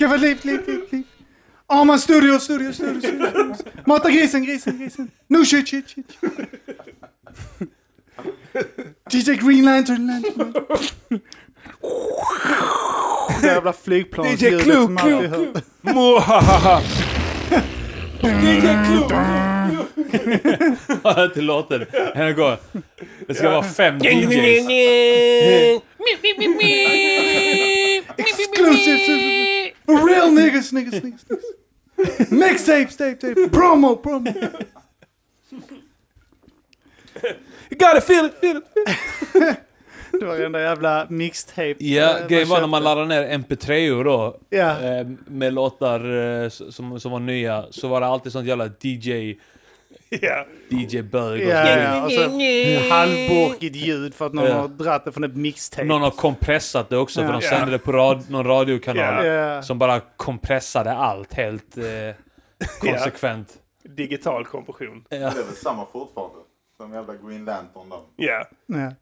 Gud vad liv, liv, liv, liv. Arman studio, studio, studio, studio. Mata grisen, grisen, grisen. No shit, shit, shit. DJ Green Lantern, Lantern. Det jävla flygplansljudet DJ Clue, som man alltid Clue, hör. Mwahaha! Hör till låten. Här går. Det ska vara fem DJs. Exclusive. Real niggas, niggas, niggas, niggas. Mixtapes, tape, tape. Promo, promo. You gotta feel it, feel it! Det var den där jävla mixtape. Ja, eh, grejen var när man laddade ner MP3 då. Ja. eh, Med låtar eh, som, som var nya. Så var det alltid sånt jävla DJ... Ja. DJ-bög. och Ja, ja, och så halvborkigt ljud för att någon Ja. har dratt det från ett mixtape. Någon har kompressat det också för de sände det på rad, någon radiokanal. Som bara kompressade allt helt eh, konsekvent. Digital kompression. Det är väl samma fortfarande. Som jävla Green Lantern där. Ja. Ja.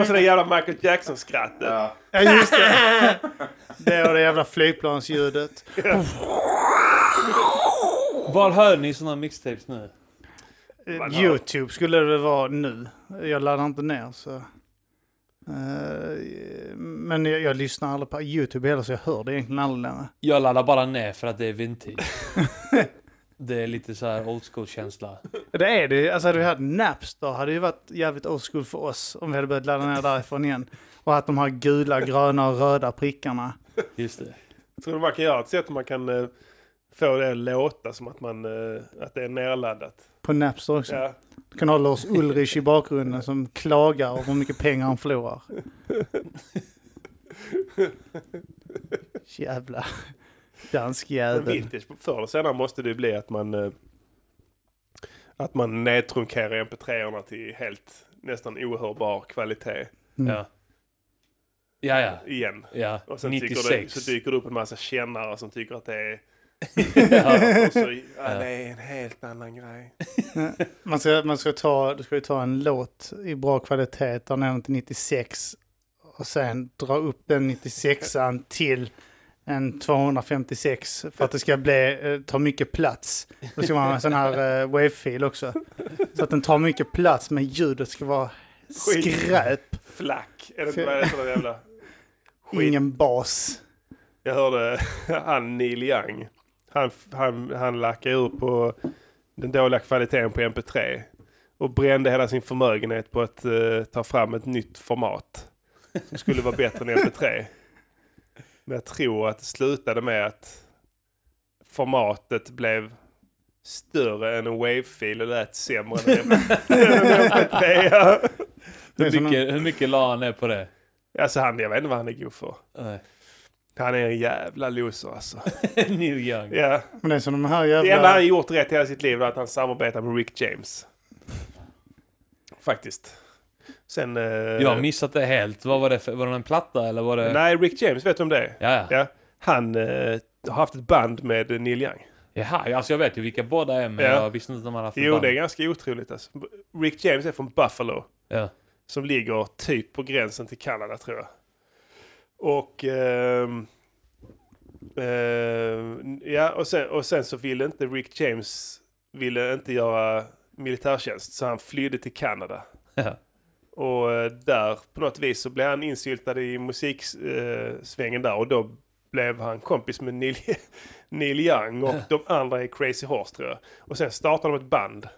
Och så det jävla Michael Jackson-skrattet. Ja. Ja, just det. Det och det jävla flygplansljudet. Var hör ni såna mixtapes nu? Eh, Youtube skulle det vara nu. Jag laddar inte ner så. Eh, men jag, jag lyssnar aldrig på Youtube heller så jag hör det egentligen aldrig längre. Jag laddar bara ner för att det är vintage. det är lite så här old school-känsla. Det är det. Alltså hade vi haft Napster hade det ju varit jävligt old school för oss om vi hade börjat ladda ner därifrån igen. Och att de här gula, gröna och röda prickarna. Just det. Jag tror man kan göra ett sätt man kan eh, få det att låta som att, man, eh, att det är nerladdat. På Napster också. Ja. Du kan ha Lars Ulrich i bakgrunden som klagar om hur mycket pengar han förlorar. Jävla dansk jävel. vintage, förr eller senare måste det ju bli att man eh, att man nedtrunkerar mp3-orna till helt nästan ohörbar kvalitet Mm. Ja. Ja, ja. igen. ja. Och sen tycker det, 96. så dyker det upp en massa kännare som tycker att det är... ja. Och så, ja, det är en helt annan grej. Man ska, man ska ta, du ska ju ta en låt i bra kvalitet, ta ner den till 96 och sen dra upp den 96an till en 256 för att det ska bli, eh, ta mycket plats. Då ska man ha en sån här eh, wave-fil också. Så att den tar mycket plats men ljudet ska vara Skit. skräp. Flack. Är det inte vad det jävla... Skit. Ingen bas. Jag hörde han Neil Young. Han, han, han lackade ur på den dåliga kvaliteten på MP3. Och brände hela sin förmögenhet på att eh, ta fram ett nytt format. Som skulle vara bättre än MP3. Men jag tror att det slutade med att formatet blev större än en wave-fil och lät sämre än en MP3. Ja. Det är Hur, mycket, hur mycket la han ner på det? Alltså han, jag vet inte vad han är god för. Nej. Han är en jävla loser alltså. Neil Young. Ja. Men det är som de här Det enda jävla... han gjort rätt hela sitt liv var att han samarbetar med Rick James. Faktiskt. Sen... eh, Jag har missat det helt. Vad var det för, Var det en platta eller var det... Nej, Rick James, vet du om det är? Ja, ja. Han eh, har haft ett band med Neil Young. Jaha, alltså jag vet ju vilka båda är men Ja. jag visste inte att de hade haft Jo, band. det är ganska otroligt alltså. Rick James är från Buffalo. Ja. Som ligger typ på gränsen till Kanada tror jag. Och... ehm, ehm, ja, och sen, och sen så ville inte Rick James ville inte göra militärtjänst så han flydde till Kanada. Ja. Och eh, där på något vis så blev han insyltad i musiksvängen där och då blev han kompis med Neil, Neil Young och de andra i Crazy Horse tror jag. Och sen startade de ett band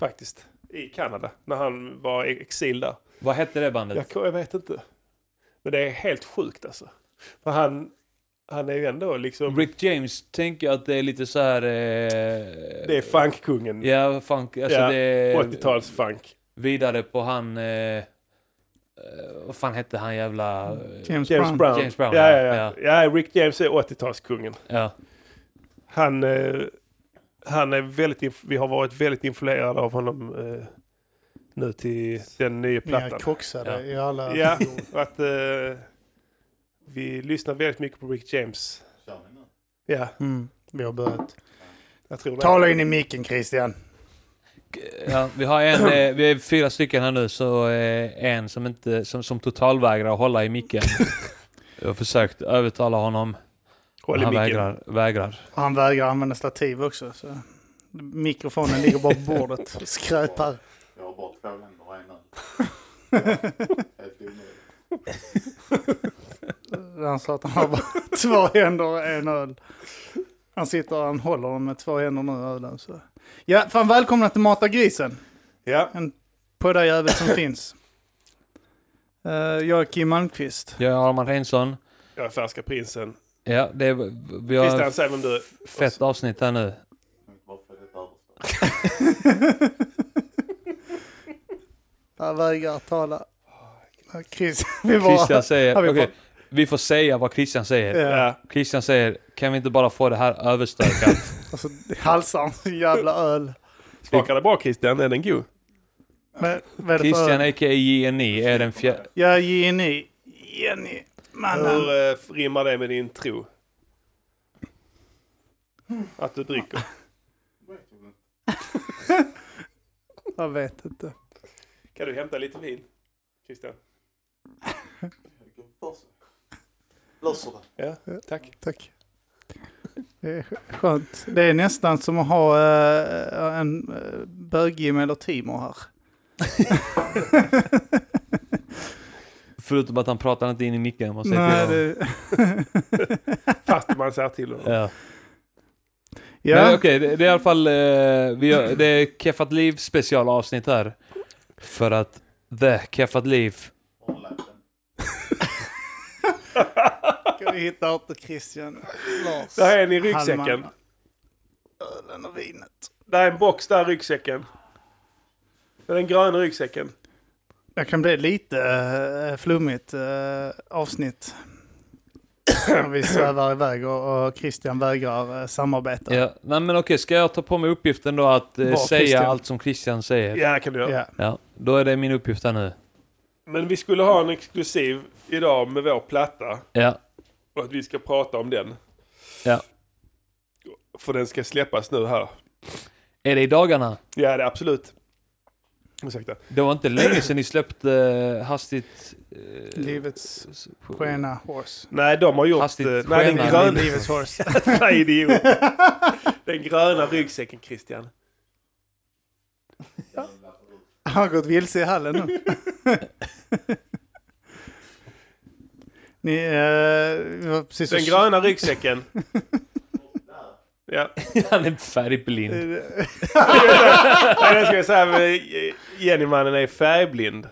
faktiskt i Kanada när han var i exil där. Vad hette det bandet? Jag, jag vet inte. Men det är helt sjukt alltså. För han, han är ju ändå liksom... Rick James tänker att det är lite så här... Eh, Det är funkkungen. Ja, funk. Alltså Ja, det är 80-tals-funk. Vidare på han... Eh, eh, vad fan hette han jävla... eh, James, James Brown. Brown. James Brown, Ja, ja, ja, ja. ja, Rick James är 80-talskungen. Ja. Han, eh, han är väldigt... Vi har varit väldigt influerade av honom eh, nu till den nya Vi är plattan. koxade Ja. i alla... Ja, att eh, vi lyssnar väldigt mycket på Rick James. Vi? Ja, Mm, vi har börjat. jag tror. Tala in i micken Christian. Ja, vi har en, eh, vi är fyra stycken här nu, så eh, en som inte, som, som totalvägrar att hålla i micken. Jag har försökt övertala honom. Håll i han micken. vägrar, vägrar. Han vägrar använda stativ också. Så. Mikrofonen ligger bara på bordet och skräpar. Jag har bara två händer och en öl. Han sa att han har bara två händer och en öl. Han sitter och han håller dem med två händer nu ölen. Så. Ja, fan välkomna till Mata Grisen. Ja, Poddarjävel som finns. Eh, jag är Kim Malmqvist. Jag är Arman Reinsson. jag är Färska Prinsen. Ja, det är, vi har Christian, säg vem du är. fett avsnitt här nu. Han vägrar tala. Chris, vi bara... Christian säger, okej, fått- vi får säga vad Christian säger. Ja. Christian säger, kan vi inte bara få det här överstökat? Och så halsar så jävla öl. smakar det bra Christian? Är den god? Men, vad är det för Christian öl? a.k.a. JNI är den fjärde... Ja, Jenny. Jenny. Mannen. Hur eh, rimmar det med din tro? Att du dricker? Jag vet inte. Kan du hämta lite vin? Christian? Löser det. Ja, tack. Tack. Det är skönt. Det är nästan som att ha eh, en uh, bög-Jim eller Timo här. Förutom att han pratar inte in i micken. Man säger Nej, till honom. det... Fast man säger till honom. Ja. Ja, Men okej, det, det är i alla fall... Eh, vi har, det är Keffat Liv specialavsnitt här. För att The Keffat Liv... Ska vi hitta åt Christian Lars. Där är en i ryggsäcken. Hallman. Ölen och vinet. Där är en box där i ryggsäcken. Det är den gröna ryggsäcken. Det kan bli lite uh, flummigt uh, avsnitt. När vi svävar iväg och, och Christian vägrar uh, samarbeta. Ja, nej men okej, ska jag ta på mig uppgiften då att Var säga Christian. allt som Christian säger? Ja, kan du göra. Ja. Ja, då är det min uppgift här nu. Men vi skulle ha en exklusiv idag med vår platta. Ja, Och att vi ska prata om den. ja. För den ska släppas nu här. Är det i dagarna? Ja, det är absolut. Ursäkta. Det var inte länge sedan ni släppte eh, hastigt... Eh, Livets sköna horse. Nej, de har gjort... Hastigt eh, nej, den gröna... Livets horse. Nej, idiot. Den gröna ryggsäcken, Christian. Han har gått vilse i hallen nu. Ni, eh, precis Den gröna ryggsäcken. Ja. Han är färgblind. Jag säga. men Jennymannen är färgblind.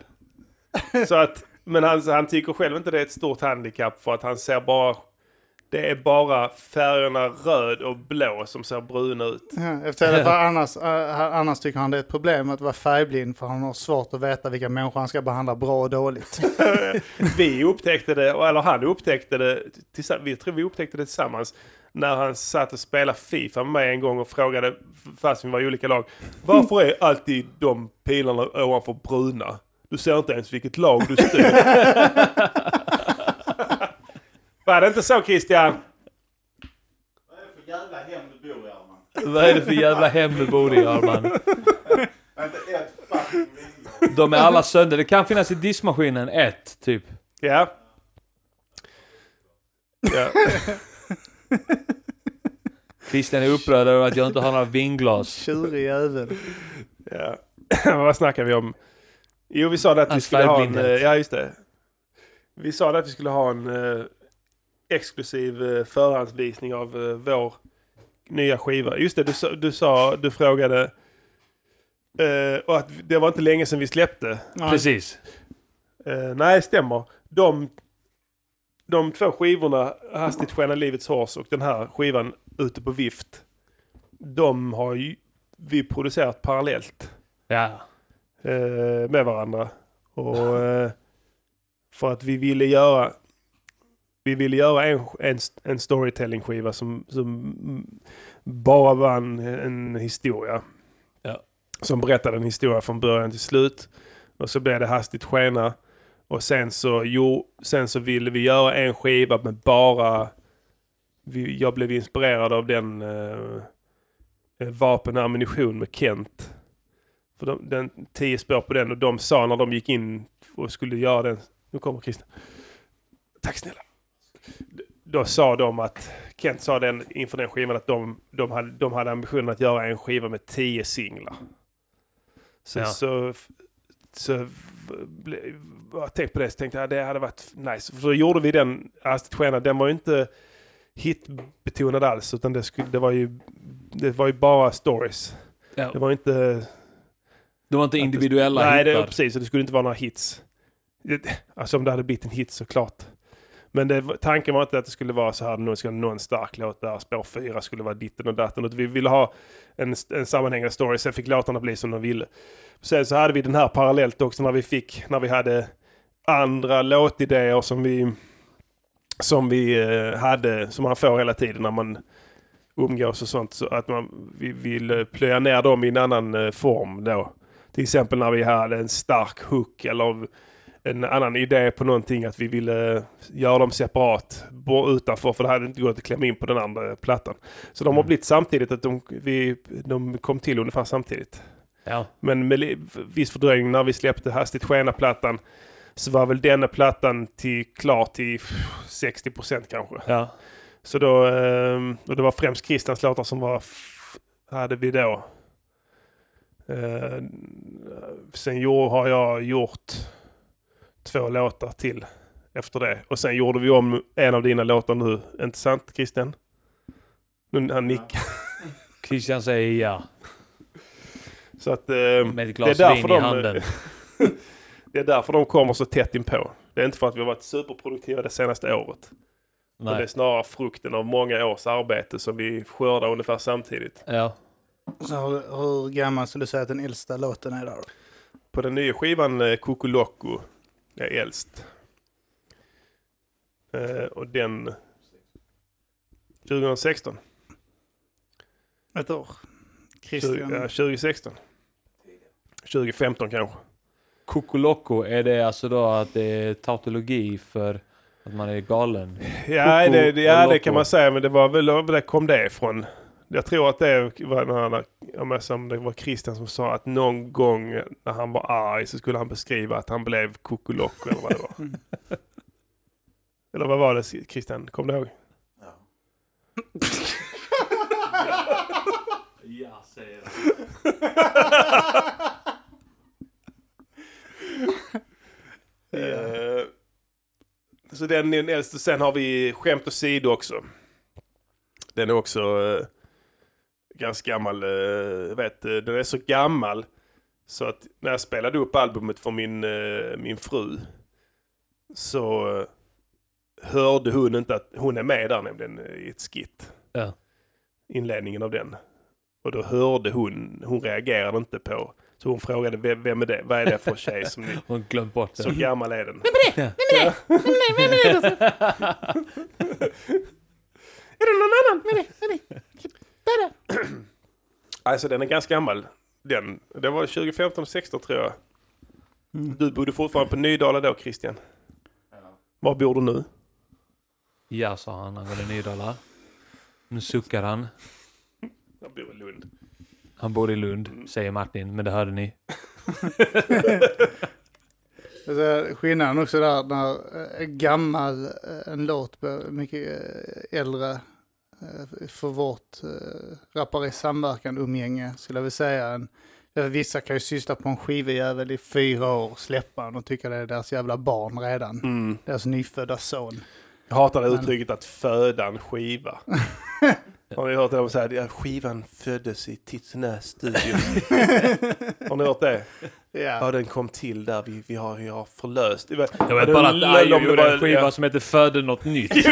Så att, men han, han tycker själv inte det är ett stort handikapp för att han ser bara... Det är bara färgerna röd och blå som ser bruna ut. Ja, efter det, för annars, eh, annars tycker han det är ett problem att vara färgblind för han har svårt att veta vilka människor han ska behandla bra och dåligt. Vi upptäckte det, eller han upptäckte det, vi tror vi upptäckte det tillsammans. När han satt och spelade Fifa med mig en gång och frågade, fast vi var i olika lag. Varför är alltid de pilarna ovanför bruna? Du ser inte ens vilket lag du styr. Var det inte så Christian? Vad är det för jävla hem du bor i Arman? Vad är det för jävla hem du bor i Arman? De är alla sönder. Det kan finnas i diskmaskinen ett, typ. Ja. ja. Christian är upprörd över att jag inte har några vinglas. Tjurig jävel. ja. Vad snackar vi om? Jo, vi sa det att vi skulle ha en... eh, Ja, just det. Vi sa det att vi skulle ha en eh, exklusiv eh, förhandsvisning av eh, vår nya skiva. Just det, du, sa- du sa, du frågade... eh, och att det var inte länge sedan vi släppte. Ja, Precis. Eh, nej, stämmer. De de två skivorna, Hastigt skena livets hårs och den här skivan ute på vift. De har ju vi producerat parallellt Ja. eh, med varandra. Och eh, för att vi ville göra vi ville göra en, en, en storytelling-skiva som, som bara var en, en historia. Ja. Som berättade en historia från början till slut. Och så blev det hastigt skena. Och sen så, jo, sen så ville vi göra en skiva med bara... Vi, jag blev inspirerad av den eh, eh, vapen och ammunition med Kent. För de, den, tio spår på den och de sa när de gick in och skulle göra den. Nu kommer Christian. Tack snälla. Då sa de att, Kent sa den inför den skivan att de, de, hade, de hade ambitionen att göra en skiva med tio singlar. Så, Ja. så, så jag tänkte på det så tänkte jag det hade varit nice. För då gjorde vi den, Astrid Stjärna, den var ju inte hitbetonad alls utan det, skulle, det, var ju, det var ju bara stories. Ja. Det var inte De var inte individuella Nej, det, precis. Det skulle inte vara några hits. Det- Alltså om det hade blivit en hit såklart. Men det, tanken var inte att det skulle vara så här, nu ska stark låt där, spår fyra skulle vara ditten och datten. Vi ville ha en, en sammanhängande story, sen fick låtarna bli som de ville. Sen så hade vi den här parallellt också när vi fick, när vi hade andra låtidéer som vi, som vi eh, hade, som man får hela tiden när man umgås och sånt. Så att man, vi vill eh, plöja ner dem i en annan eh, form då. Till exempel när vi hade en stark hook eller en annan idé på någonting att vi ville göra dem separat utanför för det hade inte gått att klämma in på den andra plattan. Så de har blivit samtidigt, att de, vi, de kom till ungefär samtidigt. Ja. Men med viss fördröjning när vi släppte Hastigt skena-plattan så var väl denna plattan till, klar till 60% kanske. ja. Så då, ehm, och det var främst Christians låtar som var, hade vi då. Eh, sen har jag gjort två låtar till efter det. Och sen gjorde vi om en av dina låtar nu. Inte sant Christian? Nu, han nickar. Christian säger ja. Så att, ehm, Med ett glas det är vin därför i de- handen. det är därför de kommer så tätt inpå. Det är inte för att vi har varit superproduktiva det senaste året. Men Det är Nej. snarare frukten av många års arbete som vi skördar ungefär samtidigt. Ja. Så hur, hur gammal skulle du säga att den äldsta låten är där då? På den nya skivan eh, Kukuloko är äldst. Eh, och den... 2016. Ett år. 20, Christian. ja, 2016. 2015 kanske. Kokoloko, är det alltså då att det är tautologi för att man är galen? Ja, Koko det, det, ja, det kan man säga. Men det var väl där kom det ifrån. Jag tror att det var när som det var Christian som sa att någon gång när han var arg så skulle han beskriva att han blev Kukuloko eller vad det var. eller vad var det Christian? Kom du ihåg? Ja. Ja, säger Eh, Så den är den äldsta. Sen har vi Skämt åsido också. Den är också eh, ganska gammal. eh, vet, eh, den är så gammal så att när jag spelade upp albumet för min, eh, min fru så hörde hon inte att hon är med där nämligen i ett skit. Ja. Inledningen av den. Och då hörde hon, hon reagerade inte på, så hon frågade vem, vem är det, vad är det för tjej som ni Hon glömt bort så det. gammal är den. Ja. Är det någon annan? Alltså den är ganska gammal. Den, det var 2015 16 tror jag. Du bodde fortfarande på Nydala då Christian. Var bor du nu? Ja, sa han angående Nydala. Nu suckar han. Jag bor i Lund. Han bor i Lund, säger Martin, men det hörde ni. Alltså, skillnaden också där när eh, gammal eh, en låt mycket eh, äldre för vårt eh, rappare i samverkan umgänge skulle jag vilja säga. En, eh, vissa kan ju syssla på en skivjävel i fyra år, släppa den och tycka det är deras jävla barn redan. Mm. Deras nyfödda son. Jag hatar det Men- uttrycket att föda en skiva. Har ni hört det de säger? Ja, skivan föddes i Titsnäs studio. Har ni hört det? Ja, Ja. den kom till där vi, vi, har, vi har förlöst. Det Jag Ja, vet det bara att Ayo det gjorde en skiva ja. som heter Föder något nytt.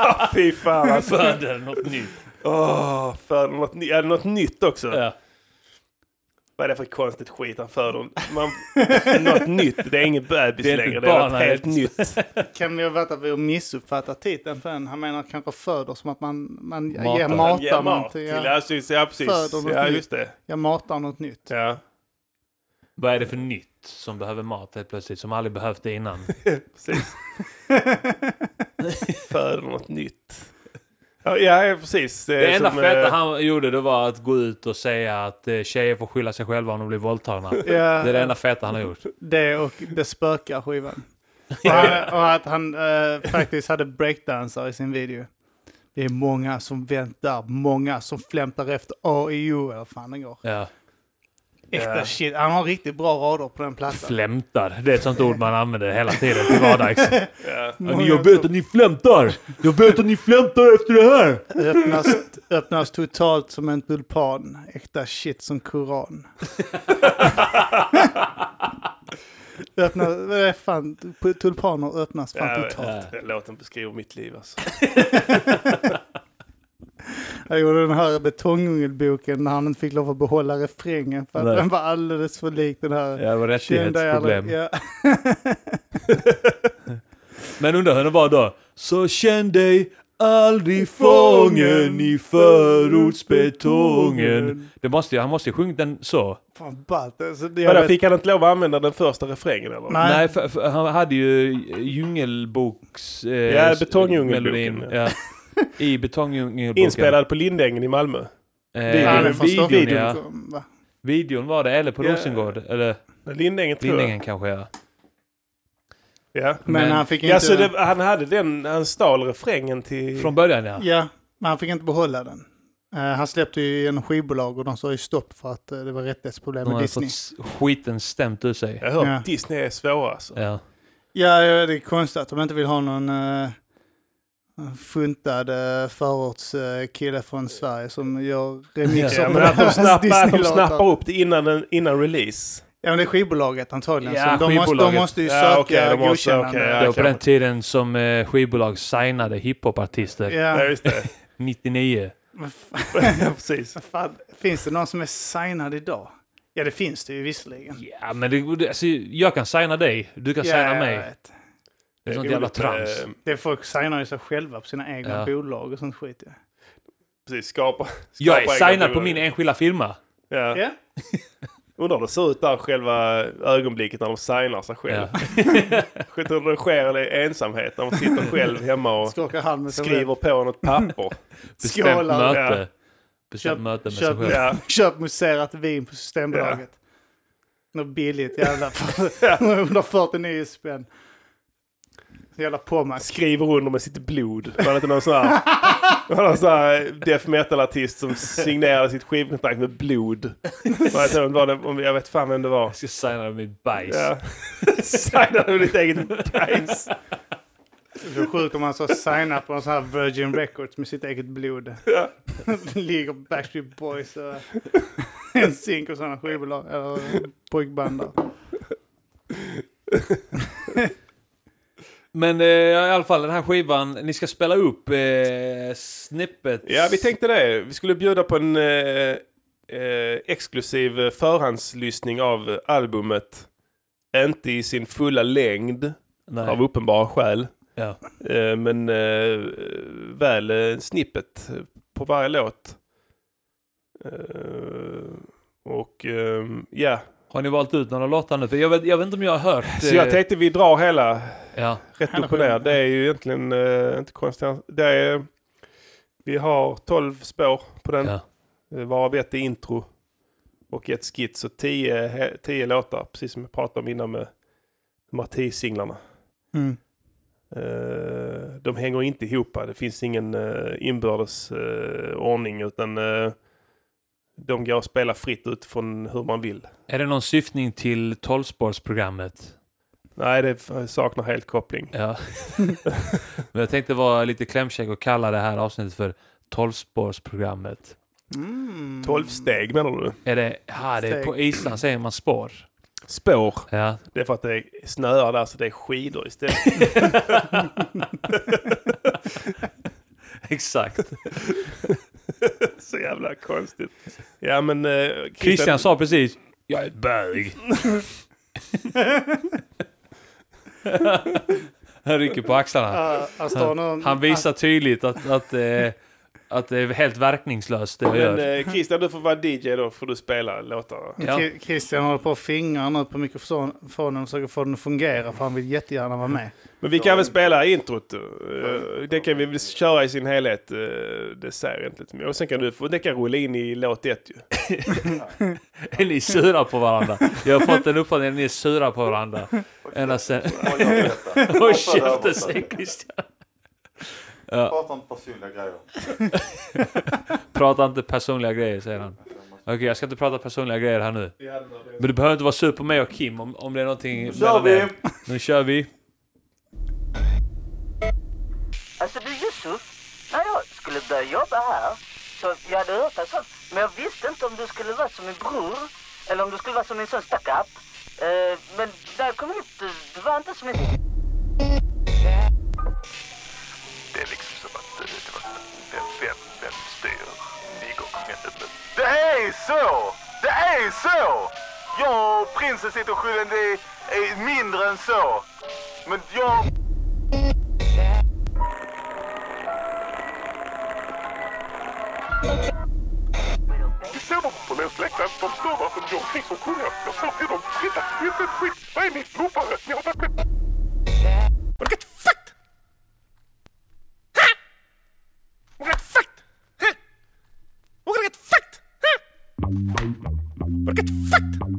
Ah, Fy fan alltså. Föder något nytt. Åh, föder något, ny- är det något nytt också? Ja. Vad är det för konstigt skit han föder? Man, något nytt, det är ingen bebis Det är längre. Det är något helt nytt. Kan det vara att vi har missuppfattat titeln för den? Han menar kanske föder som att man, man Matar. ger matar ger mat till, Ja. ja, precis, ja, precis. Föder något Ja, nytt. just det. Jag matar något nytt. Ja, Vad är det för nytt som behöver mat helt plötsligt, som aldrig behövt det innan? precis. föder något nytt. Ja, ja precis. Det, Det enda som, feta eh, han gjorde det var att gå ut och säga att eh, tjejer får skylla sig själva om de blir våldtagna. Ja, Det är det enda feta han har gjort. det och det spökar skivan. Och, han, och att han eh, faktiskt hade breakdancer i sin video. Det är många som väntar, många som flämtar efter AIO eller fan den går. Ja. Äkta Ja. shit. Han har riktigt bra rader på den plattan. Flämtar. Det är ett sånt ord man använder hela tiden till vardags. Ja. Jag vet att ni flämtar! Jag vet att ni flämtar efter det här! öppnas, öppnas totalt som en tulpan. Äkta shit som koran. Öppnas, vad är fan, tulpaner öppnas fan Ja, totalt. Låten beskriver mitt liv alltså. Jag gjorde den här betongungelboken när han inte fick lov att behålla refrängen för att Nej. den var alldeles för lik den här. Ja, det var rättighetsproblem. Ja. Men undrar hur var då. Så känn dig aldrig fången i förortsbetongen. Det måste han måste ju sjungit den så. Fan ballt. Alltså, det- vet- fick han inte lov att använda den första refrängen eller? Nej. Nej, för, för, han hade ju djungelboks... Eh, Ja, Betongdjungelboken, Ja. I Betongdjungelboken. Inspelad på Lindängen i Malmö. Eh, videon- Stockholm. videon, ja. Va? Videon var det, eller på Ja. Rosengård. Eller Lindängen tror jag. Lindängen kanske, ja. Ja. Men, Men- han fick inte... Ja, så det, han hade den, han stal refrängen till... Från början, ja. Ja, men han fick inte behålla den. Eh, han släppte ju genom skivbolag och de sa ju stopp för att eh, det var rättighetsproblem De med Disney. fått skiten stämt ur sig. Jag har hört Ja. Disney är svåra alltså. Ja. Ja, ja, det är konstigt att de inte vill ha någon uh, funtad förortskille från Sverige som gör remixer Ja, på men att de snappar, de snappar upp det innan, den- innan release. Ja, men det är skivbolaget antagligen. Ja, de, måste, de skivbolaget. måste ju Ja, söka okej, de måste- godkännande. okej, ja. Det var på den tiden som eh, skivbolag signade hiphopartister. Ja, Ja. just det. 99. Men fan, ja, precis. fan, finns det någon som är signad idag? Ja, det finns det ju visserligen. Ja, men det, alltså, jag kan signa dig, du kan ja, signa jag mig. vet. Det är sånt jävla med- trams. Det är folk signar ju sig själva på sina egna Ja. bolag och sånt skit. Ja. Precis, skapa, skapa Jag är egna signad på bolag. min enskilda firma. Ja. Ja. Undrar hur det ser ut där själva ögonblicket när de signar sig själv. Ja. Tror det sker i ensamhet när man sitter själv hemma och Skakar hand med sig skriver på något papper. Bestämt Skålar. möte. Ja. Bestämt Köp- möte med köp- sig själv. Ja. Köp muserat vin på Systembolaget. Något billigt jävla för 149 spänn. Jävla Pommac. Skriver under med sitt blod. Var det inte någon sån här, var någon sån här death metal-artist som signerade sitt skivkontrakt med blod? Var det, inte, var det, om- jag vet fan vem det var. Jag ska signa med mitt bajs. Ja. Signade med ditt eget bajs. Det är sjukt om man så signar på en sån här Virgin Records med sitt eget blod. Ja. Ligger Backstreet Boys och en zink och sådana skivbolag. Eller pojkband där. Men eh, i alla fall den här skivan, ni ska spela upp eh, snippet. Ja, vi tänkte det. Vi skulle bjuda på en eh, eh, exklusiv förhandslyssning av albumet. Inte i sin fulla längd, Nej. av uppenbara skäl. Ja. Eh, men eh, väl snippet på varje låt. Och ja, Har ni valt ut några låtar nu? För jag vet, jag vet inte om jag har hört... så jag tänkte vi drar hela Ja. rätt upp och ner. Det är ju egentligen eh, inte konstigt. Det är, vi har 12 spår på den. ja. Eh, Varav ett är intro och ett skits. Så 10 he- 10 låtar, precis som jag pratade om innan med de här 10 singlarna. Mm. Eh, de hänger inte ihop. Det finns ingen uh, inbördes eh, ordning utan eh, de går att spela fritt utifrån hur man vill. Är det någon syftning till 12-spårsprogrammet? Nej, det saknar helt koppling. Ja. Men jag tänkte vara lite klämkäck och kalla det här avsnittet för tolvspårsprogrammet. Mm. 12 steg menar du? Är det, ja, det är på Island säger man spår. Spår. Ja. Det är för att det snöar där så det är skidor istället. Exakt. så jävla konstigt. Ja men... Eh, Christian sa precis, jag är ett bög. Han rycker på axlarna. Han visar tydligt att, att, eh, att det är helt verkningslöst det jag Men gör. eh, Christian du får vara DJ då får du spela låtar. Ja. Christian håller på att fingra nu på mikrofonen och försöker få den att fungera för han vill jättegärna vara med. Men vi kan väl spela introt. eh, Det kan vi väl köra i sin helhet. eh, Det säger inte lite mer. Och sen kan du få, det kan rulla in i låt ett ju. Är ni sura på varandra? Jag har fått en uppfattning att ni är sura på varandra. Ända sen... Håll käften säger Christian. Ja, Prata om personliga grejer. prata inte personliga grejer säger han. Okej, jag ska inte prata personliga grejer här nu. Men du behöver inte vara sur på mig och Kim om, om det är någonting Nu kör vi! er. Nu kör vi. Alltså du Yusuf, när jag skulle börja jobba här så jag hade hört dig sånt. Men jag visste inte om du skulle vara som min bror eller om du skulle vara som min son Stackap. Eh, men när jag kom hit, du, du var inte som min... Det är liksom som att det var vem, vem, vem styr Nygårdsmännen. Det är så! Det är så! Jag och prinsen sitter och skyller, det är mindre än så. Men jag... Vi ser dem på länsläktaren. De står där som John Chris och sjunger. Jag sa till dem, titta, inte ett skit. Vad är ni ropare? Ni har varit med... Porque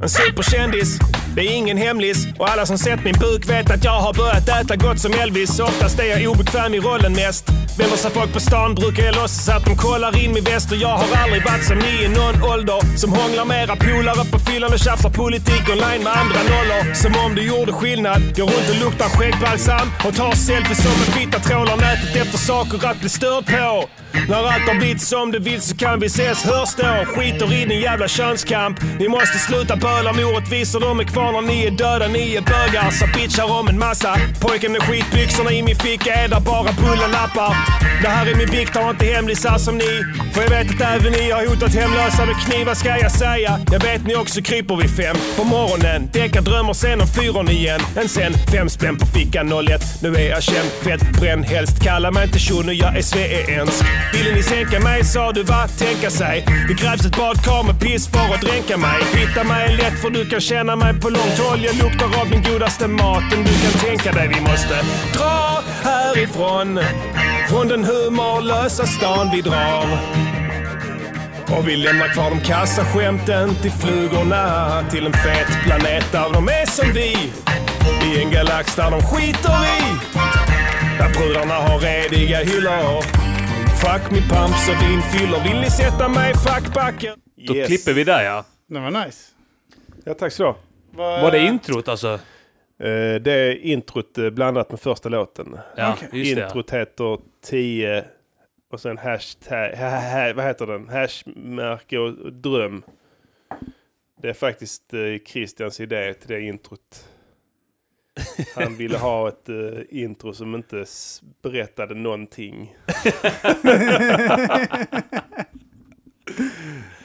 En superkändis, det är ingen hemlis. Och alla som sett min buk vet att jag har börjat äta gott som Elvis. Oftast är jag obekväm i rollen mest. Vänder sig folk på stan brukar jag låtsas att de kollar in min väst. Och jag har aldrig varit som ni i någon ålder. Som hånglar med era polare på fyllan och tjafsar politik online med andra nollor. Som om det gjorde skillnad. Går runt och luktar skäggbalsam och tar selfies som en fitta trålar nätet efter saker att bli störd på. När allt har blivit som det vill så kan vi ses hörs då. Skiter i din jävla könskamp. Ni måste sluta böla med orättvisor. De är kvar när ni är döda. Ni är bögar. Så bitchar om en massa. Pojken med skitbyxorna i min ficka är där bara bullarlappar. Det här är min bikt, har inte hemlisar som ni. För jag vet att även ni har hotat hemlösa med knivar ska jag säga. Jag vet ni också kryper vid fem på morgonen. Däckar drömmer sen om fyron igen. En sen, fem spänn på fickan 01. Nu är jag känd, fett bränd helst. Kalla mig inte shuno, jag är sveensk. Ville ni sänka mig sa du va? Tänka sig. Det krävs ett badkar med piss för att dränka mig. Hitta mig en lätt för du kan känna mig på långt håll. Jag luktar av den godaste maten du kan tänka dig. Vi måste dra härifrån. Från den humorlösa stan vi drar. Och vi lämnar kvar de kassa skämten till flugorna. Till en fet planet där de är som vi. I en galax där de skiter i. Där brudarna har rediga hyllor. Fuck min pump så vin fyller. Vill ni sätta mig i fackbacken? Då Yes. klipper vi där ja. Det var nice. Ja, tack så Var det introt alltså? uh, Det är introt eh, blandat med första låten. Ja, just det. Introt heter 10 och sen hashtag, ha, ha, vad heter den? Hashmärke och, och dröm. Det är faktiskt eh, Christians idé till det introt. Han ville ha ett eh, intro som inte berättade någonting.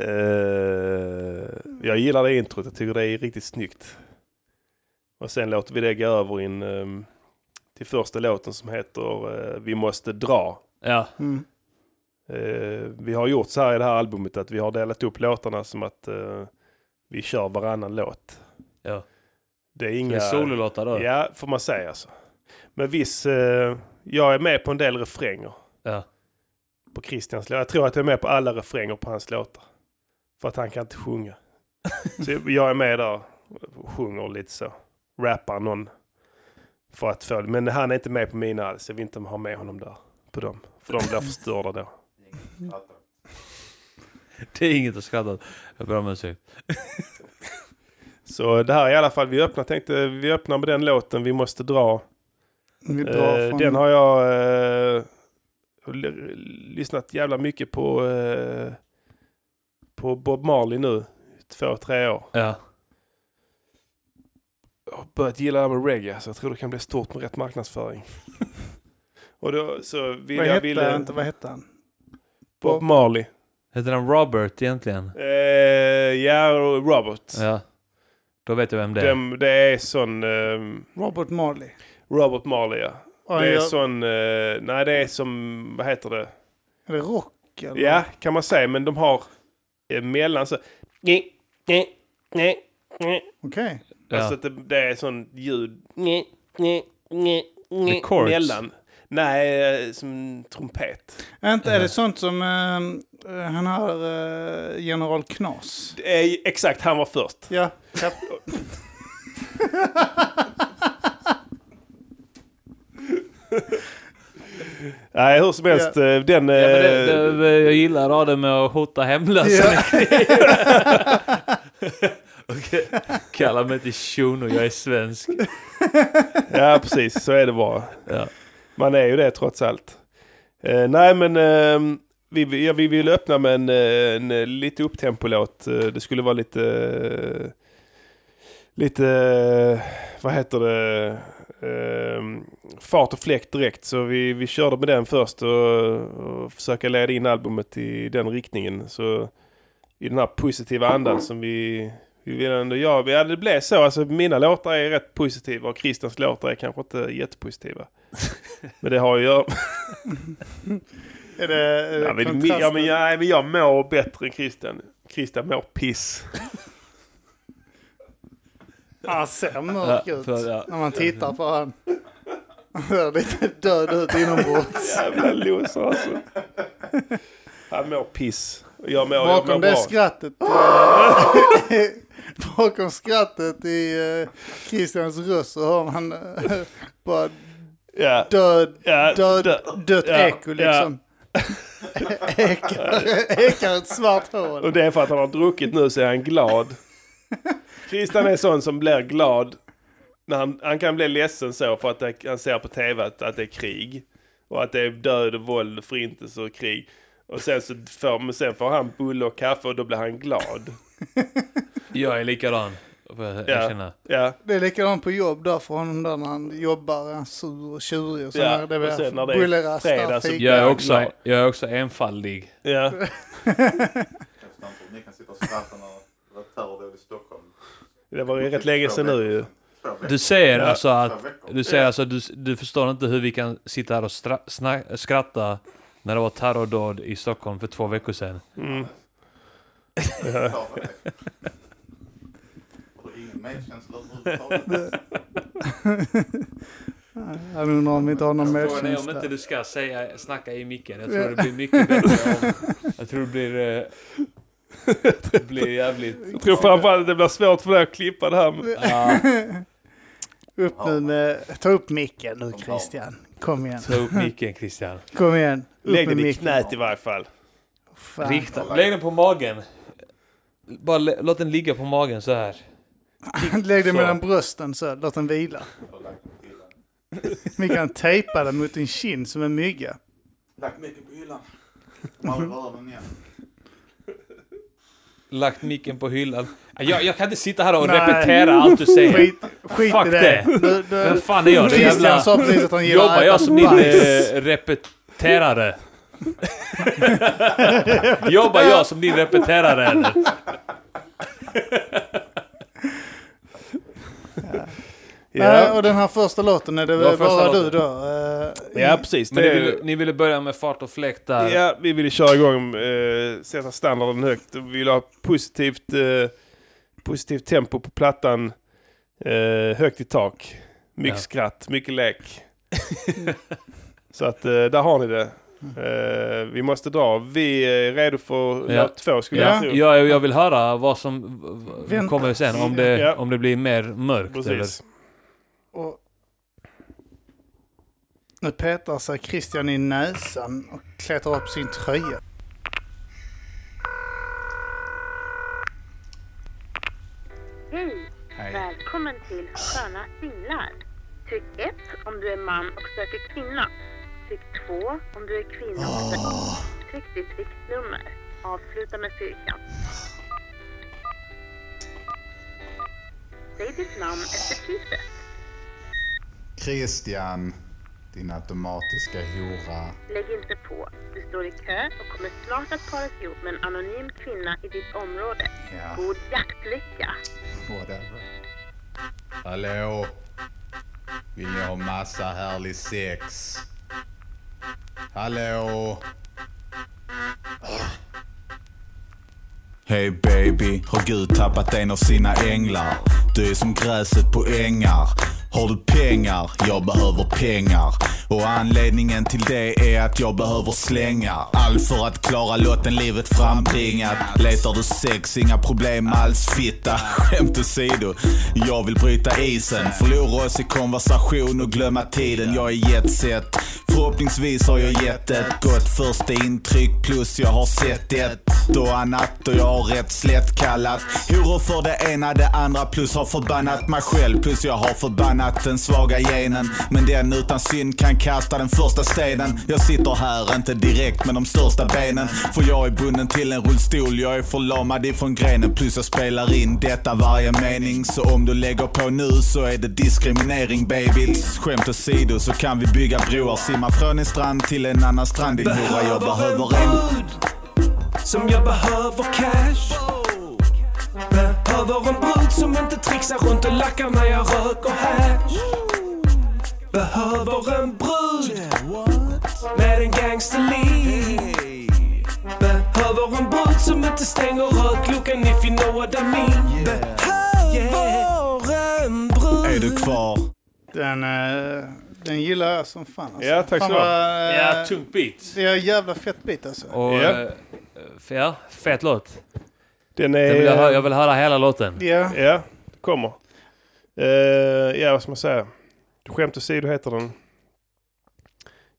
Eh, jag gillar det introt. Jag tycker det är riktigt snyggt. Och sen låter vi det gå över in ehm, till första låten som heter eh, Vi måste dra. Ja. Mm. Eh, vi har gjort så här i det här albumet att vi har delat upp låtarna som att vi kör varannan låt. Ja. Det är Det inga... är sololåtar då? Ja, får man säga alltså. Men viss... Jag är med på en del refränger Ja. på Christians låtar. Jag tror att jag är med på alla refränger på hans låtar. För att han kan inte sjunga. så jag är med där och sjunger lite så. Rappar någon. För att få Men han är inte med på mina alls. Jag vill inte ha med honom där. På dem. För de blir förstörda då. Det är inget att skratta åt. Jag ber om ursäkt. Så det här är i alla fall, vi öppnar, tänkte vi öppnar med den låten Vi måste dra. Vi drar Eh, från... Den har jag, eh, lyssnat jävla mycket på, eh, på Bob Marley nu. Två, tre år. Ja. Jag har börjat gilla det här med reggae så jag tror det kan bli stort med rätt marknadsföring. och då så vill Vad jag hette, ville inte, vad hette han? Bob Marley. Heter han Robert egentligen? Eh, ja, Robert. Ja. Då vet jag vem det är. Dem- det är sån ehm, Robert Marley. Robert Marley ja. Och Det är gör- sån, eh, nej det är som, vad heter det? Är det rock? Eller? Ja, kan man säga, men de har eh, mellan så... Nej, nej, nej, nej. Okej. Ja. Alltså att det, det är sån ljud... Nej, nej, nej, nej, chords. mellan. Nej, eh, som trumpet. Inte, är det sånt som eh, eh, han har eh, General Knas? Är, exakt, han var först. Ja. ja. Nej, hur som helst. eh, Den... Ja, men det, eh, det, jag gillar raden med att hota hemlösa. och kalla mig till shuno, jag är svensk. Ja, precis. Så är det bara. Ja. Man är ju det trots allt. Eh, nej, men eh, vi, ja, vi vill öppna med en, eh, en eh, lite upptempo-låt. Eh, Det skulle vara lite... eh, Lite... eh, Vad heter det? Eh, fart och fläkt direkt. Så vi, vi körde med den först och, och försöka leda in albumet i den riktningen. Så i den här positiva andan som vi, vi vill ändå göra. Ja, det blev så. Alltså, mina låtar är rätt positiva och Christians låtar är kanske inte jättepositiva. Men det har ju att göra Är det, är det Ja, men, ja, men, jag, men jag mår bättre än Christian. Christian mår piss. Han ser mörk Ja, ut för- ja. när man tittar på han. Han ser lite död ut inombords. Jävla loser alltså. Han mår piss. Jag mår, jag mår Bakom det bra. skrattet. eh, bakom skrattet i uh, Christians röst så hör man eh, bara Ja. död, Ja, död, dö- dött ja, eko liksom. ekar, ekar ett svart hål. Och det är för att han har druckit nu så är han glad. Christian är sån som blir glad. När han, han kan bli ledsen så för att det, han ser på tv att, att det är krig. Och att det är död och våld och förintelse och krig. Och sen så får, men sen får han bulle och kaffe och då blir han glad. Jag är likadan. Jag Ja. Ja, Det är likadant på jobb där för honom där när han jobbar, är han sur och tjurig och sen Ja, det och sen när det är fredag så-. Jag är Ja, också, glad. jag är också enfaldig. ja. Ni kan sitta och skratta när det var terrordåd i Stockholm. Det var ju rätt länge sedan nu ju. Du säger Ja. alltså att du säger alltså du, du förstår inte hur vi kan sitta här och stra, snack, skratta när det var terrordåd i Stockholm för två veckor sedan. Mm. Medkänsla? Han undrar om vi inte har någon Frågan är om medkänsla. inte du ska säga, snacka i micken. Jag tror det blir mycket bättre om... Jag tror det blir... Det blir jävligt... Jag tror framförallt att det blir svårt för dig att klippa det här. med- Ja, Upp nu med, ta upp micken nu Christian. Kom igen. ta upp micken Christian. Kom igen. Upp Lägg den i micken. knät i varje fall. Fan. Rikta, lägg den på magen. Bara lä- låt den ligga på magen så här. Lägg den Så. mellan brösten så, låt den vila. Vi kan tejpa den mot din kind som en mygga. Lagt mycket på hyllan. Man vill röra den igen. Lagt micken på hyllan. Jag, jag kan inte sitta här och Nej. repetera allt du säger. Skit, skit Fuck i det. det. Du, Vem fan är jag? Det är Christian jävla... sa precis att han gillar Jobbar jag som din eh, repeterare? Jobbar jag som din repeterare eller? Nej, Ja, och den här första låten är det första bara du låten. då? Eh, ja precis. Men Det ni ville, ni ville börja med fart och fläkt där. Ja, vi ville köra igång, eh, sätta standarden högt. Vi ville ha positivt, eh, positivt tempo på plattan. Eh, högt i tak. Mycket Ja. skratt, mycket lek. Så att där har ni det. Eh, vi måste dra. Vi är redo för Ja. två skulle Ja. jag tro. Jag, jag vill höra vad som Vänta. kommer sen. Om det, Ja. om det blir mer mörkt eller... Precis. Och nu petar sig Christian i näsan och klättrar upp sin tröja. Hej! Välkommen till Sköna Singlar. Tryck 1 om du är man och söker kvinna. Tryck 2 om du är kvinna. Tryck ditt riktnummer. Avsluta med fyrkant. Säg ditt namn efter typet. Christian, din automatiska hora. Lägg inte på. Du står i kö och kommer snart att paras ihop med en anonym kvinna i ditt område. Ja. God jaktlycka! Whatever. Hallå? Vill ni ha massa härlig sex? Hallå? Hey baby, har Gud tappat en av sina änglar? Du är som gräset på ängar. Har du pengar? Jag behöver pengar. Och anledningen till det är att jag behöver slänga. Allt för att klara lotten livet frambringat. Letar du sex, inga problem alls fitta. Skämt åsido, jag vill bryta isen. Förlora oss i konversation och glömma tiden. Jag är jetset. Förhoppningsvis har jag gett ett gott första intryck plus jag har sett ett och annat och jag har rätt slätt kallat horor för det ena det andra plus har förbannat mig själv plus jag har förbannat den svaga genen. Men den utan synd kan kasta den första stenen. Jag sitter här, inte direkt med de största benen. För jag är bunden till en rullstol, jag är förlamad ifrån grenen. Plus jag spelar in detta varje mening. Så om du lägger på nu så är det diskriminering baby. Skämt åsido så kan vi bygga broar, simma från en strand till en annan strand din hora. Jag behöver en Som jag behöver cash Behöver en brud som inte trixar runt och lackar när jag röker hash Behöver en brud med en gangsterliv Behöver en brud som inte stänger rökluckan if you know what I mean Behöver en brud Är du kvar? Den, eh, den gillar jag som fan. Alltså. Ja, tack så ha. vad, eh, Ja, tungt beat. Det är jävla fett bit alltså. Och, Ja. eh, ja, fet låt. Den Jag vill, är... höra, jag vill höra hela låten. Ja, Ja, det kommer. Uh, ja, vad ska man säga? Skämt åsido heter den.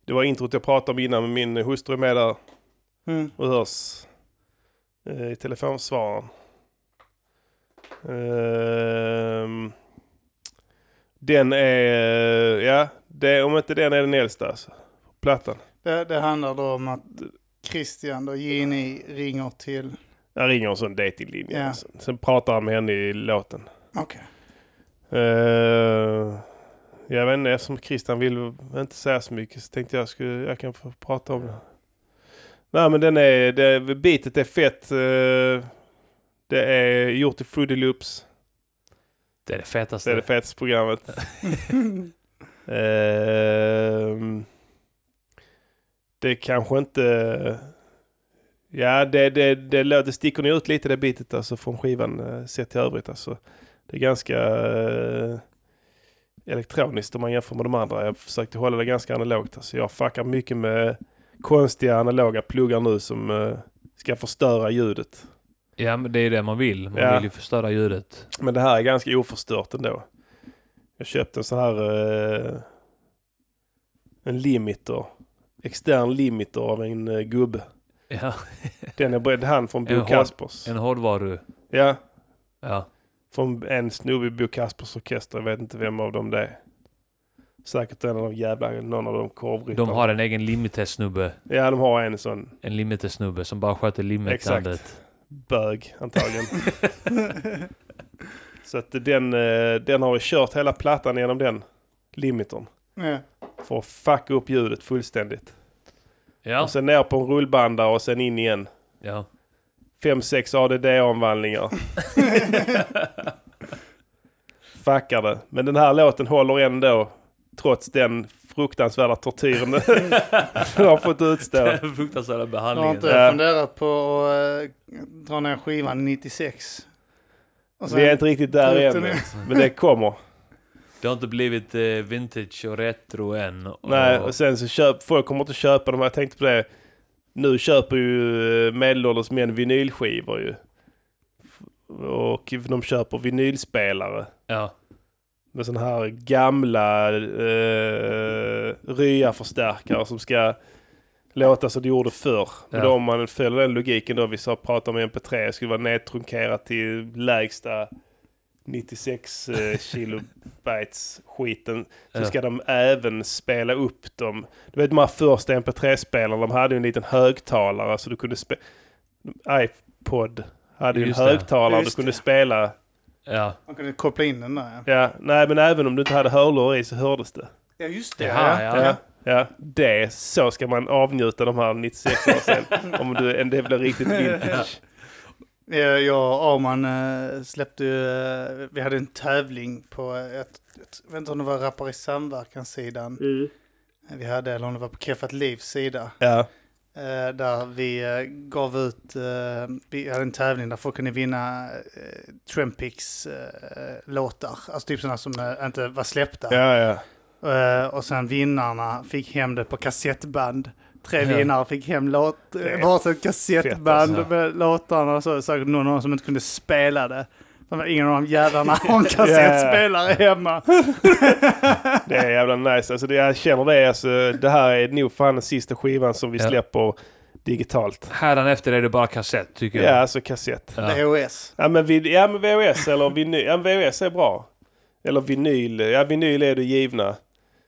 Det var introt jag pratade om innan, men min hustru är med där mm. och hörs eh, i telefonsvararen. Ehm, den är, ja, det, om inte den är den äldsta alltså. Plattan. det, det handlar då om att Christian och Ginny ringer till... Jag ringer en sån datinglinje. Ja. Alltså. Sen pratar han med henne i låten. Okej. Uh, jag vet inte, eftersom Christian vill inte säga så mycket så tänkte jag skulle, jag kan få prata om det. Nej men den är, det, beatet är fett. eh, det är gjort i Fruity Loops. Det är det fetaste. Det är det fetaste programmet. Ehm, det är kanske inte... Ja, det, det, det, det sticker nog ut lite det bitet alltså från skivan eh, sett till övrigt. Alltså. Det är ganska eh, elektroniskt om man jämför med de andra. Jag försökte hålla det ganska analogt. Alltså. Jag fuckar mycket med konstiga analoga pluggar nu som eh, ska förstöra ljudet. Ja, men det är det man vill. Man Ja. vill ju förstöra ljudet. Men det här är ganska oförstört ändå. Jag köpte en sån här eh, en limiter. Extern limiter av en eh, gubbe. Ja, Den är bredd han från Bo En hård- Kaspers. en hårdvaru. Ja, Ja. från en snubbe i Bo Kaspers orkester. Jag vet inte vem av dem det är. Säkert en av de jävla, någon av de korvryttarna. De har en egen limiter-snubbe. Ja, de har en sån En limiter-snubbe som bara sköter limit-landet. bög antagligen. Så att den, eh, den har ju kört hela plattan genom den limitern. Ja. För att fucka upp ljudet fullständigt. Ja. Och sen ner på en rullbandare och sen in igen. ja. 5-6 ADD-omvandlingar. Fuckar det. Men den här låten håller ändå. Trots den fruktansvärda tortyren den har fått utstå. Den fruktansvärda Jag har behandlingen. inte Ja. funderat på att eh, dra ner skivan 96. Och sen- Vi är inte riktigt där än. Men det kommer. Det har inte blivit eh, vintage och retro än. Och, Nej, och sen så köp, folk kommer inte köpa dem. Jag tänkte på det. Nu köper ju eh, medelålders män vinylskivor ju. Och de köper vinylspelare. Ja. Med sådana här gamla eh, rya-förstärkare som ska låta som det gjorde förr. Men Ja. då om man följer den logiken då vi sa prata om MP3 skulle vara nedtrunkerat till lägsta 96 eh, kilobytes skiten. Så Ja. ska de även spela upp dem. Du vet de här första MP3-spelarna, de hade ju en liten högtalare så du kunde spela... iPod hade ju en högtalare du kunde spela. Ja. Man kunde koppla in den där. Ja, Ja, nej men även om du inte hade hörlurar i så hördes det. ja just det. Jaha, ja. ja. Ja, ja, det, så ska man avnjuta de här 96 år sen. om du, det blir riktigt vintage. Ja, Jag och Arman eh, släppte ju, eh, vi hade en tävling på, eh, ett, ett, jag vet inte om det var Rappar i samverkan-sidan. Eh, Vi hade, eller om det var på Keffat Livs sida. Ja, Eh, där vi eh, gav ut, eh, vi hade en tävling där folk kunde vinna eh, Trempix eh, låtar. Alltså typ sådana som eh, inte var släppta. ja, ja. Eh, och sen vinnarna fick hem det på kassettband. Tre Ja. vinnare fick hem låt, Det är eh, varsitt kassettband alltså. med låtarna och så. Säkert någon dem som inte kunde spela det. Ingen av de jävlarna har en kassettspelare hemma. Det är jävla nice. Alltså det, jag känner det. Alltså, det här är nog fan den sista skivan som vi Ja. släpper digitalt. Hädanefter är det bara kassett tycker Ja, jag. alltså kassett. Ja. VHS. Ja men, vid, ja, men VHS eller vinyl. Ja, VHS är bra. Eller vinyl. Ja, vinyl är det givna.